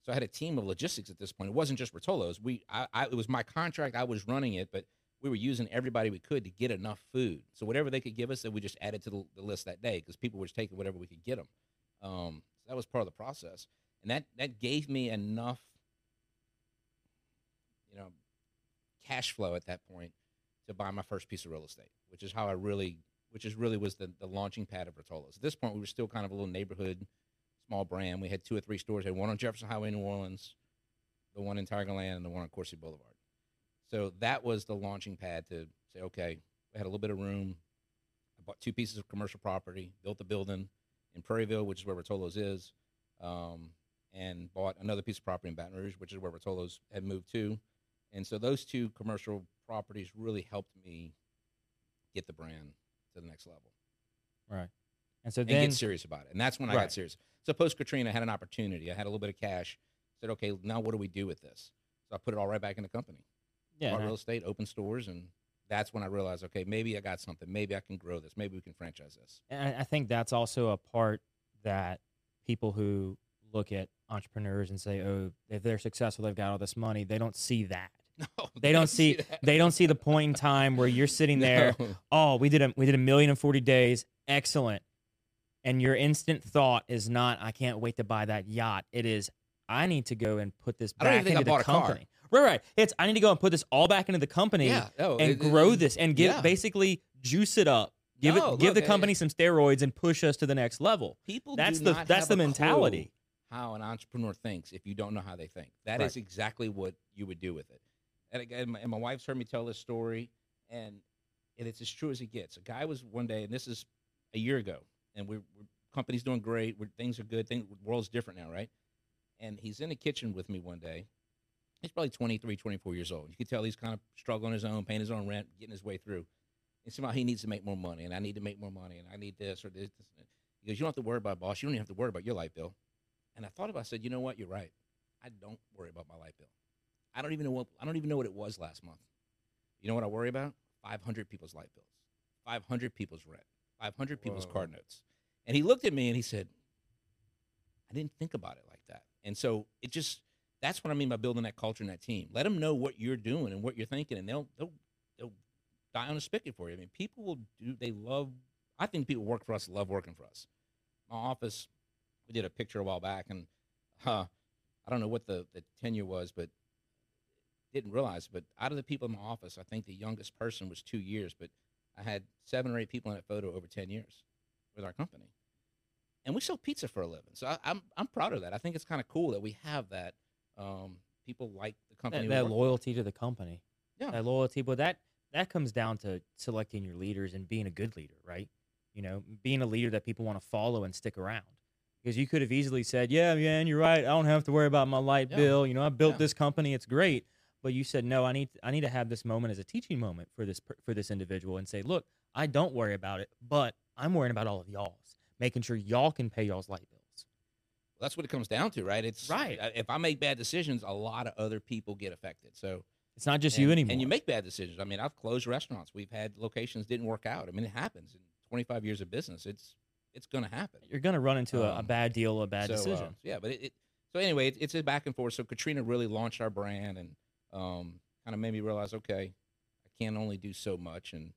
So I had a team of logistics at this point. It wasn't just Rotolo's. We, I, I, it was my contract. I was running it, but we were using everybody we could to get enough food. So whatever they could give us, that we just added to the, the list that day because people were just taking whatever we could get them. Um, so that was part of the process, and that that gave me enough, you know, cash flow at that point to buy my first piece of real estate, which is how I really, which is really was the, the launching pad of Rotolo's. At this point, we were still kind of a little neighborhood, small brand. We had two or three stores. We had one on Jefferson Highway, in New Orleans, the one in Tigerland, and the one on Coursey Boulevard. So that was the launching pad to say, okay, we had a little bit of room. I bought two pieces of commercial property, built a building in Prairieville, which is where Rotolo's is, um, and bought another piece of property in Baton Rouge, which is where Rotolo's had moved to. And so those two commercial properties really helped me get the brand to the next level Right. And so and then get serious about it. And that's when I Right. got serious. So post Katrina, I had an opportunity. I had a little bit of cash. Said, okay, now what do we do with this? So I put it all right back in the company. yeah, Bought and real estate, open stores, and that's when I realized, okay, maybe I got something. Maybe I can grow this. Maybe we can franchise this. And I- I think that's also a part that people who look at entrepreneurs and say, "Oh, if they're successful, they've got all this money." They don't see that. No, They don't see. that. They don't see the point in time where you're sitting there. No. Oh, we did a we did a million and forty days. Excellent. And your instant thought is not, "I can't wait to buy that yacht." It is, "I need to go and put this I don't back even think I into the a car. company." Right, right. It's I need to go and put this all back into the company Yeah, no, and it- grow it- this and give yeah. basically juice it up. Give No, it give look, the company some steroids and push us to the next level. People That's the that's the mentality. how an entrepreneur thinks if you don't know how they think. That is Right. exactly what you would do with it. And again, my, and my wife's heard me tell this story, and and it's as true as it gets. A guy was one day, and this is a year ago, and we're, we're company's doing great. We're, things are good. Things, world's different now, right? And he's in the kitchen with me one day. He's probably 23, 24 years old. You can tell he's kind of struggling his own, paying his own rent, getting his way through. And somehow he needs to make more money, and I need to make more money, and I need this or this. this. He goes, "You don't have to worry about boss. You don't even have to worry about your light bill." And I thought about. it. I said, "You know what? You're right. I don't worry about my light bill. I don't even know what I don't even know what it was last month. You know what I worry about? 500 people's light bills, 500 people's rent, 500 people's Whoa. card notes. And he looked at me and he said, I didn't think about it like that. And so it just, that's what I mean by building that culture and that team. Let them know what you're doing and what you're thinking, and they'll, they'll, they'll die on a spigot for you. I mean, people will do, they love, I think people work for us, love working for us. My office, we did a picture a while back, and uh, I don't know what the, the tenure was, but didn't realize. But out of the people in my office, I think the youngest person was two years, but I had seven or eight people in that photo over 10 years with our company. And we sell pizza for a living. So I, I'm, I'm proud of that. I think it's kind of cool that we have that. Um, people like the company. that, that loyalty to the company. Yeah. That loyalty, but that that comes down to selecting your leaders and being a good leader, right? You know, being a leader that people want to follow and stick around. Because you could have easily said, "Yeah, man, you're right. I don't have to worry about my light Yeah. bill. You know, I built Yeah. this company. It's great." But you said, "No, I need I need to have this moment as a teaching moment for this for this individual and say, "Look, I don't worry about it, but I'm worrying about all of y'all's, making sure y'all can pay y'all's light bills." That's what it comes down to, right? It's Right. If I make bad decisions, a lot of other people get affected. So It's not just and, you anymore. And you make bad decisions. I mean, I've closed restaurants. We've had locations didn't work out. I mean, it happens in 25 years of business. It's it's going to happen. You're gonna run into a, a Um, bad deal, a bad so, uh, decision. yeah, but it, it so anyway, it, it's a back and forth. So Katrina really launched our brand and um, kind of made me realize, okay, I can't only do so much, and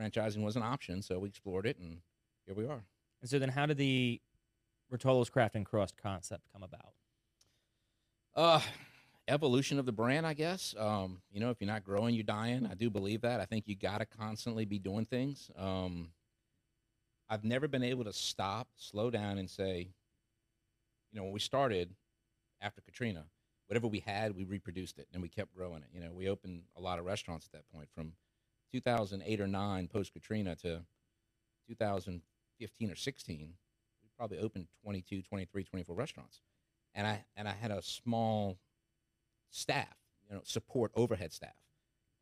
franchising was an option. So we explored it, and here we are. And so then, how did the Rotolo's Craft and Crust concept come about? Uh, evolution of the brand, I guess. Um, you know, if you're not growing, you're dying. I do believe that. I think you got to constantly be doing things. Um, I've never been able to stop, slow down, and say, you know, when we started after Katrina, whatever we had, we reproduced it and we kept growing it. You know, we opened a lot of restaurants at that point from 2008 or 9 post Katrina to 2015 or 16. We probably opened 22, 23, 24 restaurants and I and I had a small staff, you know, support overhead staff.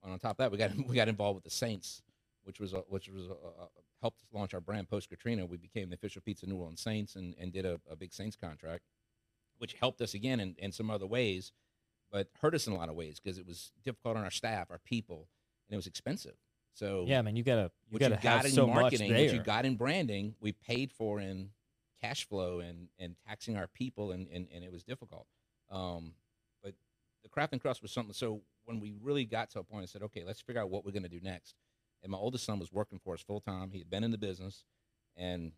And on top of that, we got we got involved with the Saints, which was a, which was a, a, helped launch our brand post Katrina. We became the official Pizza New Orleans Saints and, and did a, a big Saints contract, which helped us again in, in some other ways, but hurt us in a lot of ways because it was difficult on our staff, our people, and it was expensive. So Yeah, man, you gotta you gotta you got have in so much marketing, there. what you got in branding, we paid for in cash flow and and taxing our people, and and, and it was difficult. Um, but the craft and crust was something. So when we really got to a point, I said, okay, let's figure out what we're going to do next. And my oldest son was working for us full time. He had been in the business, and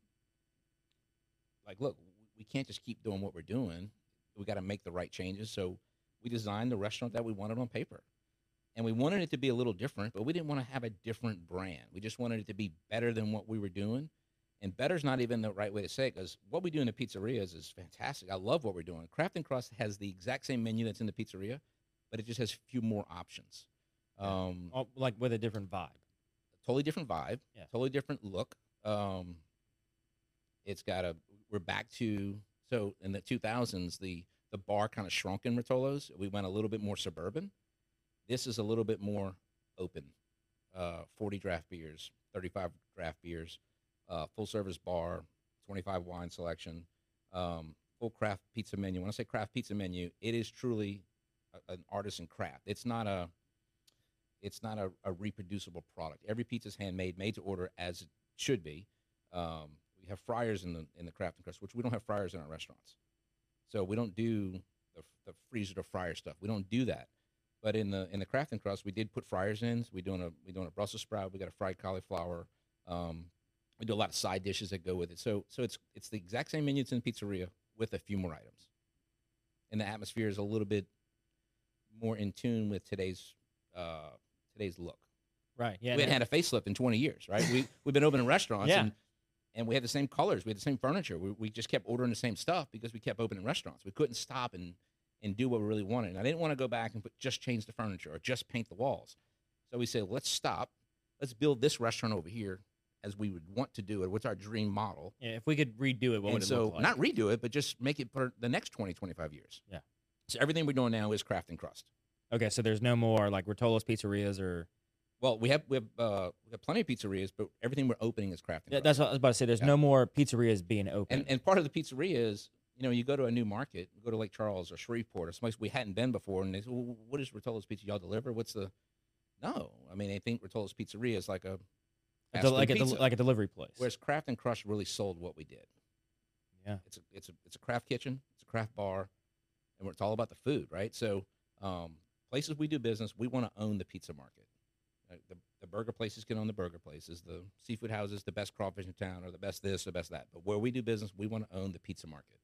like, look, we can't just keep doing what we're doing. We got to make the right changes. So we designed the restaurant that we wanted on paper and we wanted it to be a little different, but we didn't want to have a different brand. We just wanted it to be better than what we were doing. And better is not even the right way to say it because what we do in the pizzerias is fantastic. I love what we're doing. Craft and Crust has the exact same menu that's in the pizzeria, but it just has a few more options. Um, like with a different vibe. totally different vibe, Yeah. totally different look. Um, it's got a. We're back to so in the 2000s, the the bar kind of shrunk in Rotolo's. We went a little bit more suburban. This is a little bit more open. Uh, 40 draft beers, 35 draft beers, uh, full service bar, 25 wine selection, um, full craft pizza menu. When I say craft pizza menu, it is truly a, an artisan craft. It's not a it's not a, a reproducible product. Every pizza is handmade, made to order as it should be. Um, we have fryers in the in the craft and crust, which we don't have fryers in our restaurants. So we don't do the, the freezer to fryer stuff. We don't do that. But in the in the craft and crust, we did put fryers in. So we doing a we doing a Brussels sprout. We got a fried cauliflower. Um, we do a lot of side dishes that go with it. So so it's it's the exact same menu that's in the pizzeria with a few more items. And the atmosphere is a little bit more in tune with today's uh, today's look. Right. Yeah. we hadn't had a facelift in 20 years, right? We we've been opening restaurants Yeah. and and we had the same colors, we had the same furniture. We, we just kept ordering the same stuff because we kept opening restaurants. We couldn't stop and and do what we really wanted. And I didn't want to go back and put, just change the furniture or just paint the walls. So we said, let's stop. Let's build this restaurant over here as we would want to do it. What's our dream model? yeah, if we could redo it, what and would it so look like? not redo it, but just make it for the next 20, 25 years. Yeah. So everything we're doing now is craft and crust. okay, so there's no more like Rotolo's pizzerias or Well, we have we have uh, we have plenty of pizzerias, but everything we're opening is craft and yeah, that's what I was about to say. There's Yeah. no more pizzerias being open. And and part of the pizzeria is, you know, you go to a new market, you go to Lake Charles or Shreveport or someplace we hadn't been before, and they say, well, "What is Rotolo's Pizza y'all deliver? What's the No, I mean I think Rotolo's Pizzeria is like a fast del- food like a, pizza. del- like a delivery place. Whereas Craft and Crust really sold what we did. Yeah. It's a it's a it's a craft kitchen, it's a craft bar, and it's all about the food, right? So, um, places we do business, we want to own the pizza market. Uh, the the burger places can own the burger places. The seafood houses, the best crawfish in town, or the best this, the best that. But where we do business, we want to own the pizza market.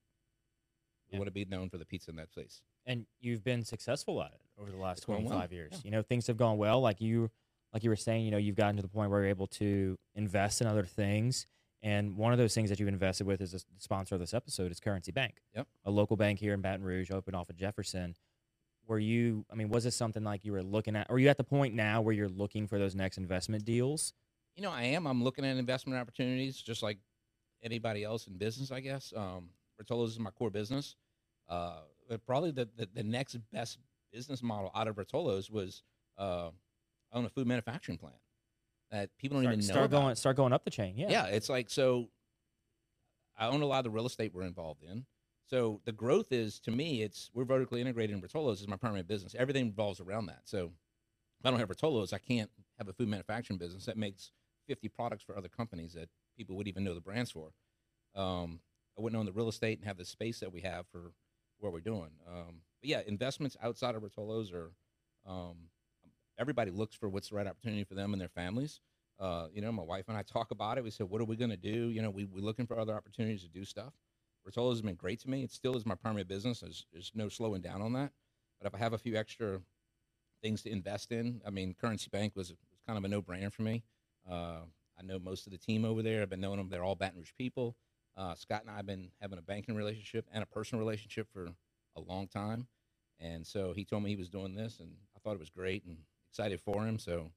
We Yeah. want to be known for the pizza in that place. and you've been successful at it over the last It's 25 well, years. yeah. You know, things have gone well. Like you, like you were saying, you know, you've gotten to the point where you're able to invest in other things. And one of those things that you've invested with is the sponsor of this episode is Currency Bank. Yep. A local bank here in Baton Rouge, open off of Jefferson. Were you, I mean, was this something like you were looking at? Are you at the point now where you're looking for those next investment deals? You know, I am. I'm looking at investment opportunities, just like anybody else in business, I guess. Um, Rotolo's is my core business. Uh, but probably the, the, the next best business model out of Rotolo's was uh, own a food manufacturing plant that people don't Start, even know start about. going, start going up the chain. Yeah. Yeah, it's like so. I own a lot of the real estate we're involved in. So the growth is to me, it's we're vertically integrated. in Rotolo's is my primary business. Everything revolves around that. So if I don't have Rotolo's, I can't have a food manufacturing business that makes 50 products for other companies that people would even know the brands for. Um, I wouldn't own the real estate and have the space that we have for what we're doing. Um, but yeah, investments outside of Rotolo's are um, everybody looks for what's the right opportunity for them and their families. Uh, you know, my wife and I talk about it. We said, what are we going to do? You know, we, we're looking for other opportunities to do stuff. Rotolo's has been great to me. It still is my primary business. There's, there's no slowing down on that. But if I have a few extra things to invest in, I mean, Currency Bank was, was kind of a no brainer for me. Uh, I know most of the team over there. I've been knowing them. They're all Baton Rouge people. Uh, Scott and I have been having a banking relationship and a personal relationship for a long time. And so he told me he was doing this, and I thought it was great and excited for him. So,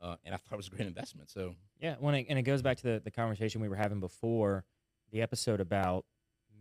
uh, and I thought it was a great investment. So, Yeah, when it, and it goes back to the, the conversation we were having before the episode about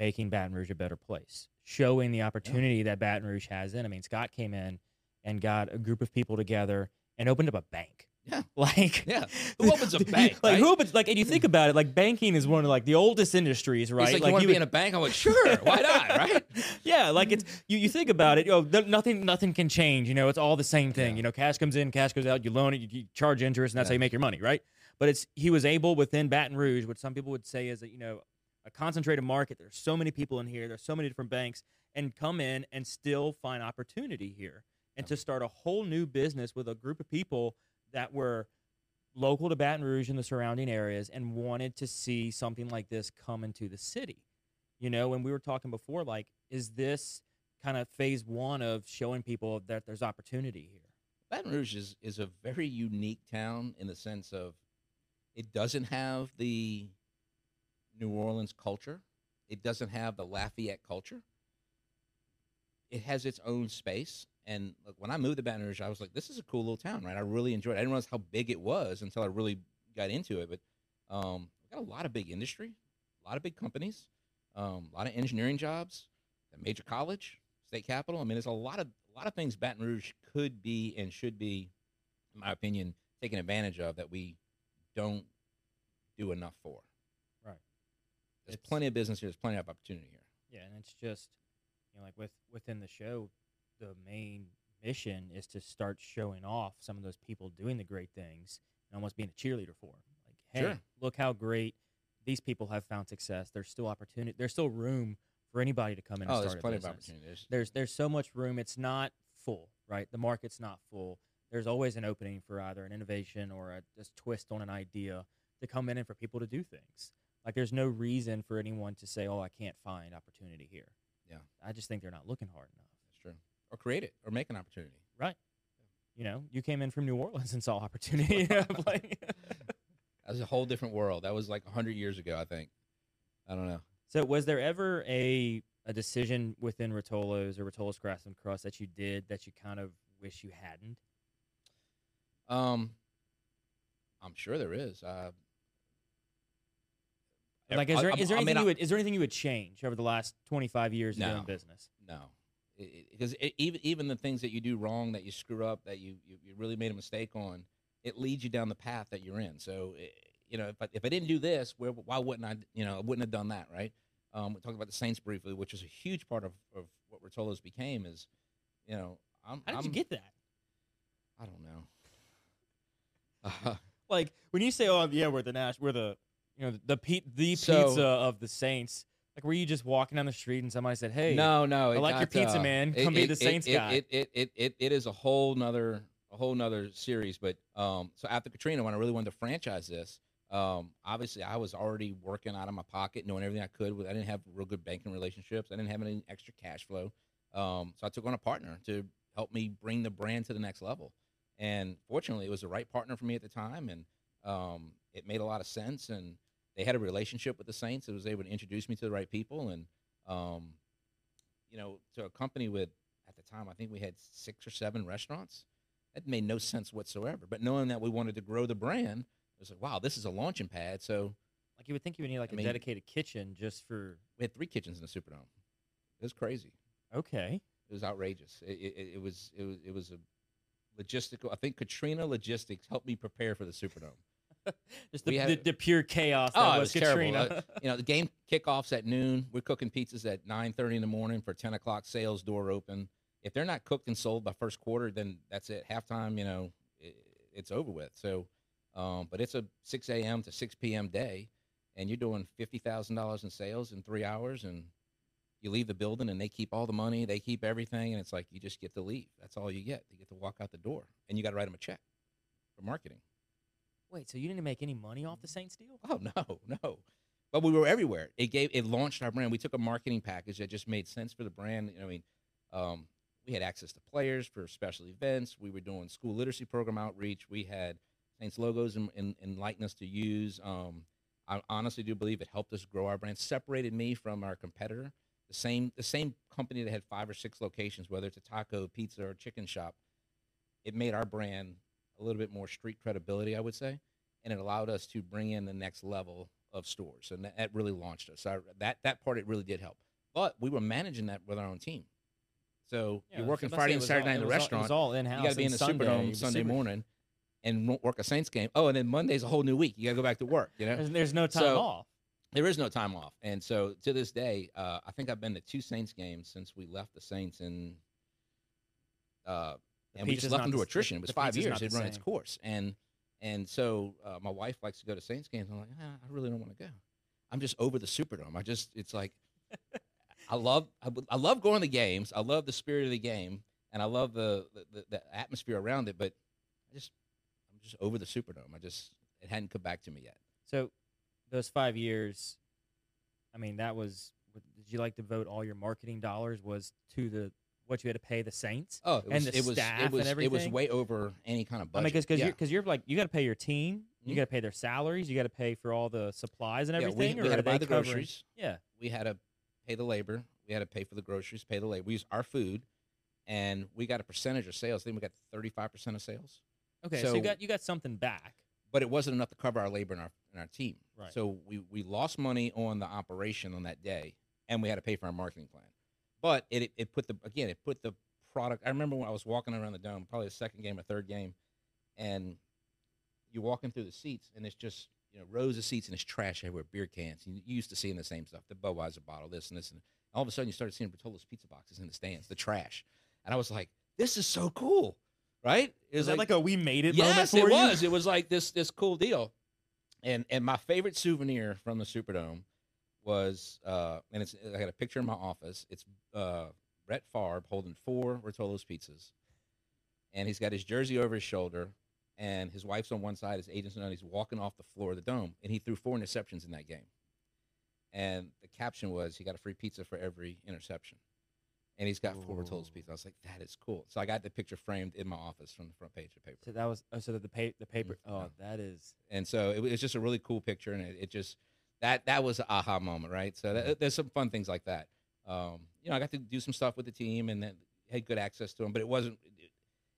making Baton Rouge a better place, showing the opportunity that Baton Rouge has in. I mean, Scott came in and got a group of people together and opened up a bank. Yeah. Like yeah, who opens a bank? Like right? who opens like and you think about it, like banking is one of like the oldest industries, right? He's like, you want to be in a bank? I'm like, sure, why not? Right? yeah, like it's you, you think about it, you know, th- nothing nothing can change. You know, it's all the same thing. Yeah. You know, cash comes in, cash goes out. You loan it, you, you charge interest, and that's how you make your money, right? But it's he was able within Baton Rouge, what some people would say is that you know a concentrated market. There's so many people in here. There's so many different banks, and come in and still find opportunity here, and to start a whole new business with a group of people that were local to Baton Rouge and the surrounding areas and wanted to see something like this come into the city. You know, when we were talking before, like, is this kind of phase one of showing people that there's opportunity here? Baton Rouge is, is a very unique town in the sense of it doesn't have the New Orleans culture. It doesn't have the Lafayette culture. It has its own space. And look, when I moved to Baton Rouge, I was like, this is a cool little town, right? I really enjoyed it. I didn't realize how big it was until I really got into it. But um, we got a lot of big industry, a lot of big companies, um, a lot of engineering jobs, a major college, state capital. I mean, there's a lot of a lot of things Baton Rouge could be and should be, in my opinion, taken advantage of that we don't do enough for. There's It's- plenty of business here. There's plenty of opportunity here. Yeah, and it's just you know, like with within the show, the main mission is to start showing off some of those people doing the great things and almost being a cheerleader for them. Like, hey, Sure. look how great these people have found success. There's still opportunity. There's still room for anybody to come in. Oh, and there's start a plenty of. There's, There's there's so much room. It's not full, right? The market's not full. There's always an opening for either an innovation or a just twist on an idea to come in and for people to do things. Like there's no reason for anyone to say, "Oh, I can't find opportunity here." Yeah. I just think they're not looking hard enough. That's true. Or create it or make an opportunity. Right. You know, you came in from New Orleans and saw opportunity. like, That was a whole different world. That was like 100 years ago, I think. I don't know. so, was there ever a a decision within Rotolo's or Rotolo's Crafts and Crust that you did that you kind of wish you hadn't? Um, I'm sure there is. Uh, Like, is there, is there I mean, anything I- you would is there anything you would change over the last twenty five years of doing business? No, because even even the things that you do wrong, that you screw up, that you, you you really made a mistake on, it leads you down the path that you're in. So eh, you know, if I, if I didn't do this, where why wouldn't I? You know, I wouldn't have done that, right? Um, we talked about the Saints briefly, which is a huge part of, of what Rotolo's became. Is you know, I'm, How did I'm, you get that? I don't know. Uh, Like when you say, "Oh yeah, we're the Nash, we're the you know the pe- the So- pizza of the Saints." Like, were you just walking down the street and somebody said, "Hey, no, no. I it like your pizza, uh, man. it- Come be it- the Saints it, guy." It, it, it, it, it is a whole nother a whole nother series. But um, so after Katrina, when I really wanted to franchise this, um, obviously I was already working out of my pocket, doing everything I could. With I didn't have real good banking relationships. I didn't have any extra cash flow. Um, so I took on a partner to help me bring the brand to the next level. And fortunately, it was the right partner for me at the time, and um, it made a lot of sense. And they had a relationship with the Saints. It was able to introduce me to the right people, and um, you know, to a company with at the time I think we had six or seven restaurants. That made no sense whatsoever. But knowing that we wanted to grow the brand, it was like, wow, this is a launching pad. So like you would think you would need like I a mean- dedicated kitchen just for we had three kitchens in the Superdome. It was crazy. okay." It was outrageous. It, it, it was it was it was a logistical. I think Katrina Logistics helped me prepare for the Superdome. Just the, the, the pure chaos that Oh, it was, was terrible. Katrina. Uh, you know, the game kickoffs at noon. We're cooking pizzas at nine thirty in the morning for ten o'clock sales door open. If they're not cooked and sold by first quarter, then that's it. Halftime, you know, i it's over with. So, um, but it's a six a.m. to six p.m. day, and you're doing fifty thousand dollars in sales in three hours, and you leave the building, and they keep all the money, they keep everything, and it's like you just get to leave. That's all you get. You get to walk out the door, and you got to write them a check for marketing. Wait, so you didn't make any money off the Saints deal? Oh no, no. But we were everywhere. It gave it launched our brand. We took a marketing package that just made sense for the brand. You know, I mean, um, we had access to players for special events. We were doing school literacy program outreach. We had Saints logos and, and, and likeness to use. Um, I honestly do believe it helped us grow our brand. Separated me from our competitor. The same the same company that had five or six locations, whether it's a taco, pizza, or chicken shop. It made our brand a little bit more street credibility, I would say and it allowed us to bring in the next level of stores, and that, that really launched us. I, that that part it really did help, but we were managing that with our own team. So Yeah, you're working Friday and Saturday all- night in the all- restaurant. It was all in house. you got to be in the Superdome Sunday morning, and work a Saints game. Oh, and then Monday's a whole new week. You got to go back to work. You know, There's, there's no time So- off. there is no time off, and so to this day, uh, I think I've been to two Saints games since we left the Saints, and uh, and we just left them to attrition. It was five years; it run its course, and and so uh, my wife likes to go to Saints games. I'm like, ah, I really don't want to go. I'm just over the Superdome. I just, it's like, I love, I, I love going to games. I love the spirit of the game, and I love the the, the, the atmosphere around it. But I just, I'm just over the Superdome. I just, it hadn't come back to me yet. So those five years, I mean, that was. Did you like to vote all your marketing dollars was to the what you had to pay the Saints? Oh, it And was, the it was, staff it and was, it was way over any kind of budget. I mean, because yeah. you're you're like you got to pay your team, you Mhm. got to pay their salaries, you got to pay for all the supplies and Yeah, everything. we, or we had to buy the covering- groceries. Yeah, we had to pay the labor. We had to pay for the groceries, pay the labor. We used our food, and we got a percentage of sales. Then we got thirty five percent of sales, okay. So, So- you got you got something back. but it wasn't enough to cover our labor and our and our team. Right. So we we lost money on the operation on that day, and we had to pay for our marketing plan. But it it, put the again it put the product. I remember when I was walking around the dome, probably the second game or third game, and you're walking through the seats, and it's just you know rows of seats and it's trash everywhere, beer cans. You, you used to seeing the same stuff, the Budweiser bottle, this and this, and all of a sudden you started seeing Rotolo's pizza boxes in the stands, the trash, and I was like, this is so cool, right? It Is that like a we made it moment yes, it you? was. It was like this this cool deal. And and my favorite souvenir from the Superdome was uh and it's I got a picture in my office. It's uh Brett Favre holding four Rotolo's pizzas. And he's got his jersey over his shoulder and his wife's on one side, his agent's on the other. He's walking off the floor of the dome and he threw four interceptions in that game. And the caption was he got a free pizza for every interception. And he's got four Rotolo's Ooh. pizza. I was like, that is cool. So I got the picture framed in my office from the front page of the paper So that was oh, so that the pa- the paper. Mm, Oh, that is and so it was just a really cool picture, and it, it just that that was an aha moment, right? So Mm-hmm. that, there's some fun things like that. Um, you know, I got to do some stuff with the team, and then had good access to them, but it wasn't. It,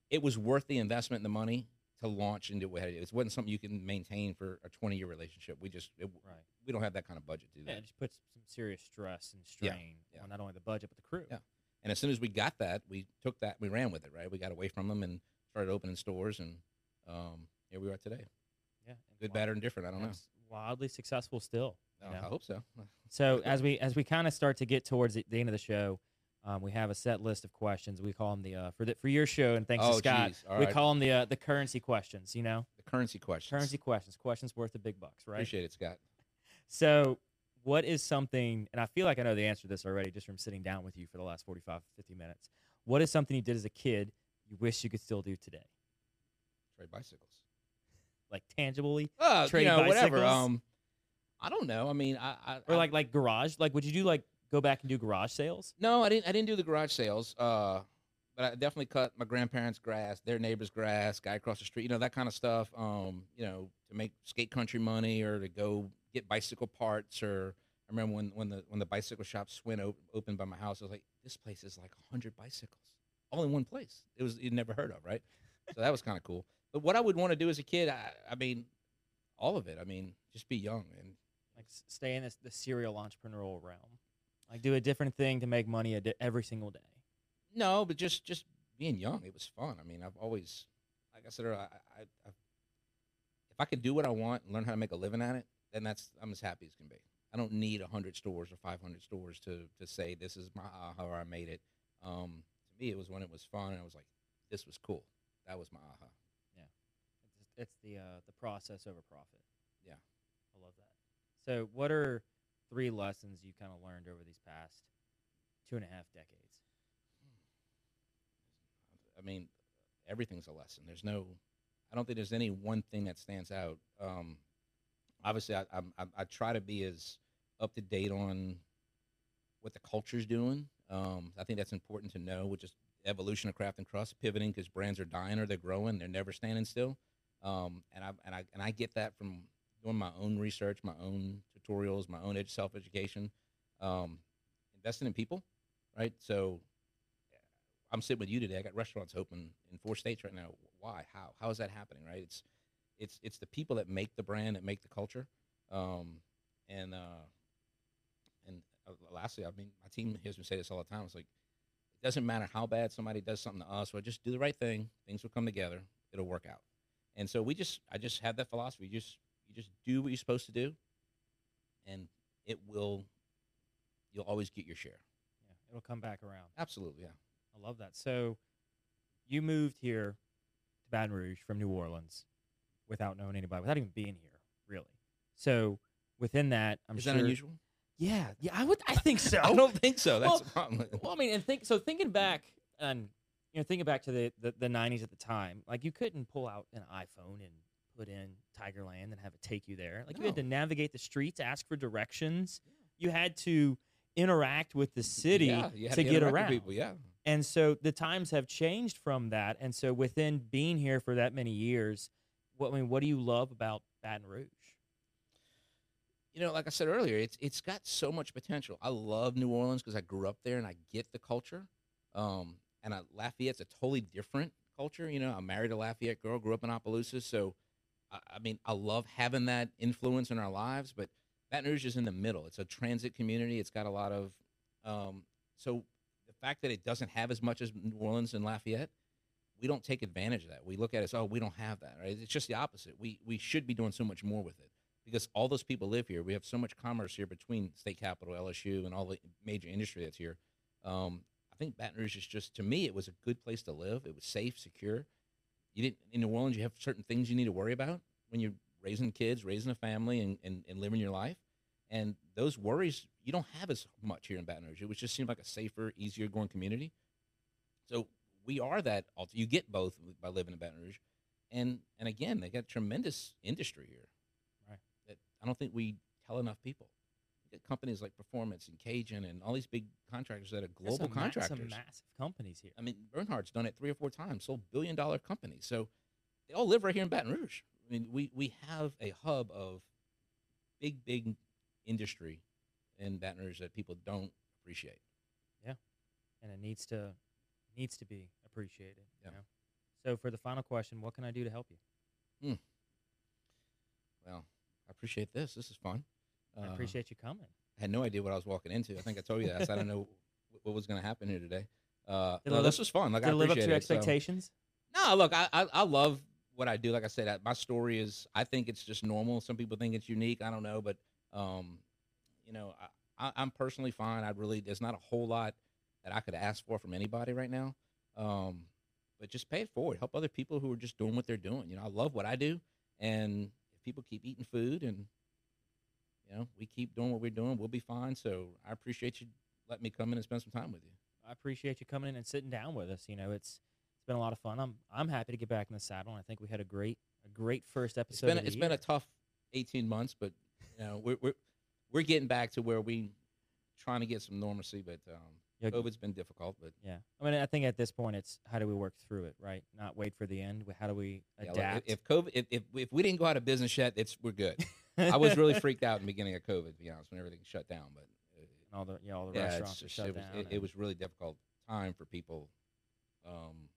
it was worth the investment and the money to launch into what it is. It wasn't something you can maintain for a 20 year relationship. We just it, right. we don't have that kind of budget to do Yeah, that. it just puts some serious stress and strain yeah. on not only the budget but the crew. Yeah. And as soon as we got that, we took that, we ran with it, right? We got away from them and started opening stores, and um, here we are today. yeah. Good, wild- bad, or indifferent. I don't know. Wildly successful still. you know? I hope so. So as we as we kind of start to get towards the, the end of the show, um, we have a set list of questions. We call them the uh, for the for your show and thanks oh, to Scott. We right. call them the uh, the currency questions. You know, the currency questions. Currency questions. Questions worth the big bucks, right? Appreciate it, Scott. So, what is something, and I feel like I know the answer to this already just from sitting down with you for the last 45, 50 minutes. What is something you did as a kid you wish you could still do today? Trade bicycles. Like tangibly? Uh, Trade you know, whatever. bicycles? Um, I don't know. I mean, I, I Or like like garage? Like, would you do like go back and do garage sales? No, I didn't. I didn't do the garage sales. Uh, but I definitely cut my grandparents' grass, their neighbor's grass, guy across the street. You know that kind of stuff. Um, you know, to make skate country money or to go get bicycle parts. Or I remember when when the when the bicycle shop Schwinn op- opened by my house, I was like, this place is like hundred bicycles, all in one place. It was you'd never heard of, right? So that was kind of cool. But what I would want to do as a kid, I, I mean, all of it. I mean, just be young and Like stay in this, the serial entrepreneurial realm? Like do a different thing to make money a di- every single day? No, but just just being young, it was fun. I mean, I've always, like I said, I, I, I, if I could do what I want and learn how to make a living at it, then that's I'm as happy as can be. I don't need hundred stores or five hundred stores to to say this is my aha or I made it. Um, to me, it was when it was fun and I was like, this was cool. That was my aha. It's, the uh, the process over profit. Yeah. I love that. So, what are three lessons you kind of learned over these past two and a half decades? I mean, everything's a lesson. There's no, I don't think there's any one thing that stands out. Um, obviously, I, I'm- I, I try to be as up to date on what the culture's doing. Um, I think that's important to know, which is evolution of craft and crust, pivoting because brands are dying or they're growing, they're never standing still. Um, and I and I and I get that from doing my own research, my own tutorials, my own self education, um, investing in people, right? So I'm sitting with you today. I got restaurants open in four states right now. Why? How? How is that happening? Right? It's it's it's the people that make the brand, that make the culture. Um, and uh, and uh, lastly, I mean, my team hears me say this all the time. It's like it doesn't matter how bad somebody does something to us, or just do the right thing. Things will come together. It'll work out. And so we just, I just have that philosophy. You just, you just do what you're supposed to do, and it will. You'll always get your share. Yeah, it'll come back around. Absolutely, yeah. I love that. So, you moved here to Baton Rouge from New Orleans without knowing anybody, without even being here, really. So, within that, I'm Is sure. that unusual? Yeah, yeah, I would. I think so. I don't think so. That's Well- the problem. well, I mean, and think so. Thinking back, and you know, thinking back to the, the the '90s at the time, like you couldn't pull out an iPhone and put in Tigerland and have it take you there. Like you had to navigate the streets, ask for directions. You had to interact with the city yeah, had to get around. people. Yeah, And so the times have changed from that. And so within being here for that many years, what I mean, what do you love about Baton Rouge? you know, like I said earlier, it's it's got so much potential. I love New Orleans because I grew up there and I get the culture. Um, and I, Lafayette's a totally different culture. You know, I'm married a Lafayette girl, grew up in Opelousas, so I, I mean, I love having that influence in our lives. But Baton Rouge is in the middle. It's a transit community. It's got a lot of, um, so the fact that it doesn't have as much as New Orleans and Lafayette, we don't take advantage of that. We look at it as, oh, we don't have that. Right? It's just the opposite. We we should be doing so much more with it because all those people live here. We have so much commerce here between state capital, LSU, and all the major industry that's here. Um, I think Baton Rouge is just to me, it was a good place to live. It was safe, secure. You didn't in New Orleans. You have certain things you need to worry about when you're raising kids, raising a family, and, and, and living your life. And those worries you don't have as much here in Baton Rouge. It was just seemed like a safer, easier going community. So we are that. You get both by living in Baton Rouge, and and again, they got tremendous industry here. Right. That I don't think we tell enough people. Companies like Performance and Cajun and all these big contractors that are global ma- contractors. some massive companies here. I mean, Bernhard's done it three or four times, sold billion dollar companies. So they all live right here in Baton Rouge. I mean, we, we have a hub of big, big industry in Baton Rouge that people don't appreciate. Yeah. And it needs to needs to be appreciated. Yeah. You know? So for the final question, what can I do to help you? Hmm. Well, I appreciate this. This is fun. I Uh, appreciate you coming. I had no idea what I was walking into. I think I told you that. I said I don't know what was going to happen here today. Uh, Did it no, live this was fun. Like Did I it live up to appreciate your it, so- expectations? No, look, I, I I love what I do. Like I said, I- my story is I think it's just normal. Some people think it's unique. I don't know, but um, you know, I, I, I'm personally fine. I really there's not a whole lot that I could ask for from anybody right now. Um, but just pay it forward. Help other people who are just doing what they're doing. You know, I love what I do, And if people keep eating food and you know we keep doing what we're doing, we'll be fine. So I appreciate you letting me come in and spend some time with you. I appreciate you coming in and sitting down with us. You know, it's it's been a lot of fun. I'm I'm happy to get back in the saddle. And I think we had a great a great first It's episode. been of the it's been a tough eighteen months, but you know we're we're we're getting back to where we trying to get some normalcy. But um, Yeah, COVID's been difficult, but yeah. I mean, I think at this point, it's how do we work through it, right? Not wait for the end. How do we yeah, like, adapt? if, if COVID if, if if we didn't go out of business yet, it's we're good. I was really freaked out in the beginning of COVID, to be honest, when everything shut down. But uh, all the yeah, all the yeah, restaurants it's shut it was down. it, it and- was really difficult time for people. Um,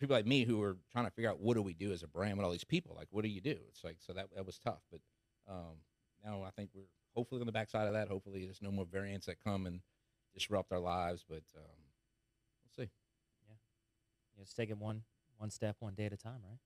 people like me who were trying to figure out what do we do as a brand with all these people. Like, what do you do? It's like so that that was tough. But um, now I think we're hopefully on the backside of that. Hopefully, there's no more variants that come and disrupt our lives. But um, we'll see. Yeah. You know, just take it one one step, one day at a time, right?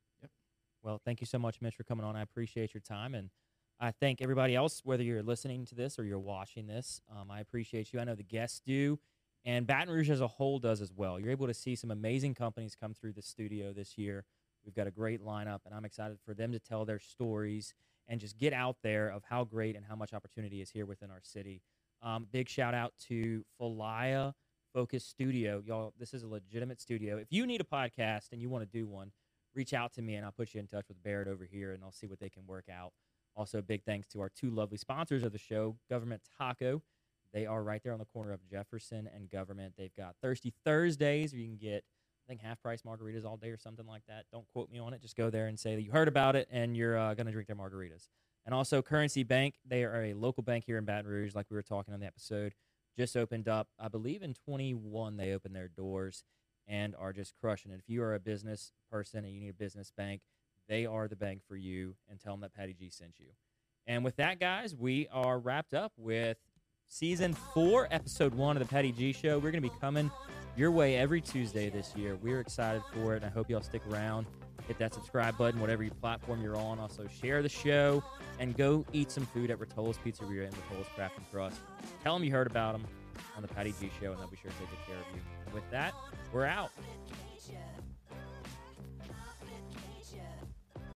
Well, thank you so much, Mitch, for coming on. I appreciate your time, and I thank everybody else, whether you're listening to this or you're watching this. Um, I appreciate you. I know the guests do, and Baton Rouge as a whole does as well. You're able to see some amazing companies come through the studio this year. We've got a great lineup, and I'm excited for them to tell their stories and just get out there of how great and how much opportunity is here within our city. Um, big shout out to Falaya Focus Studio. Y'all, this is a legitimate studio. If you need a podcast and you want to do one, reach out to me and I'll put you in touch with Barrett over here and I'll see what they can work out. Also, big thanks to our two lovely sponsors of the show, Government Taco. They are right there on the corner of Jefferson and Government. They've got Thirsty Thursdays where you can get, I think, half price margaritas all day or something like that. Don't quote me on it. Just go there and say that you heard about it and you're uh, going to drink their margaritas. And also, Currency Bank. They are a local bank here in Baton Rouge, like we were talking on the episode. Just opened up, I believe in 21, they opened their doors and are just crushing it. If you are a business person and you need a business bank, they are the bank for you. And tell them that Patty G sent you. And with that, guys, we are wrapped up with season four, episode one of the Patty G Show. We're going to be coming your way every Tuesday this year. We're excited for it. And I hope y'all stick around. Hit that subscribe button, whatever platform you're on. Also, share the show and go eat some food at Rotolo's Pizzeria and Rotolo's Craft and Crust. Tell them you heard about them on the Patty G Show, and they'll be sure to take good care of you. With that, we're out.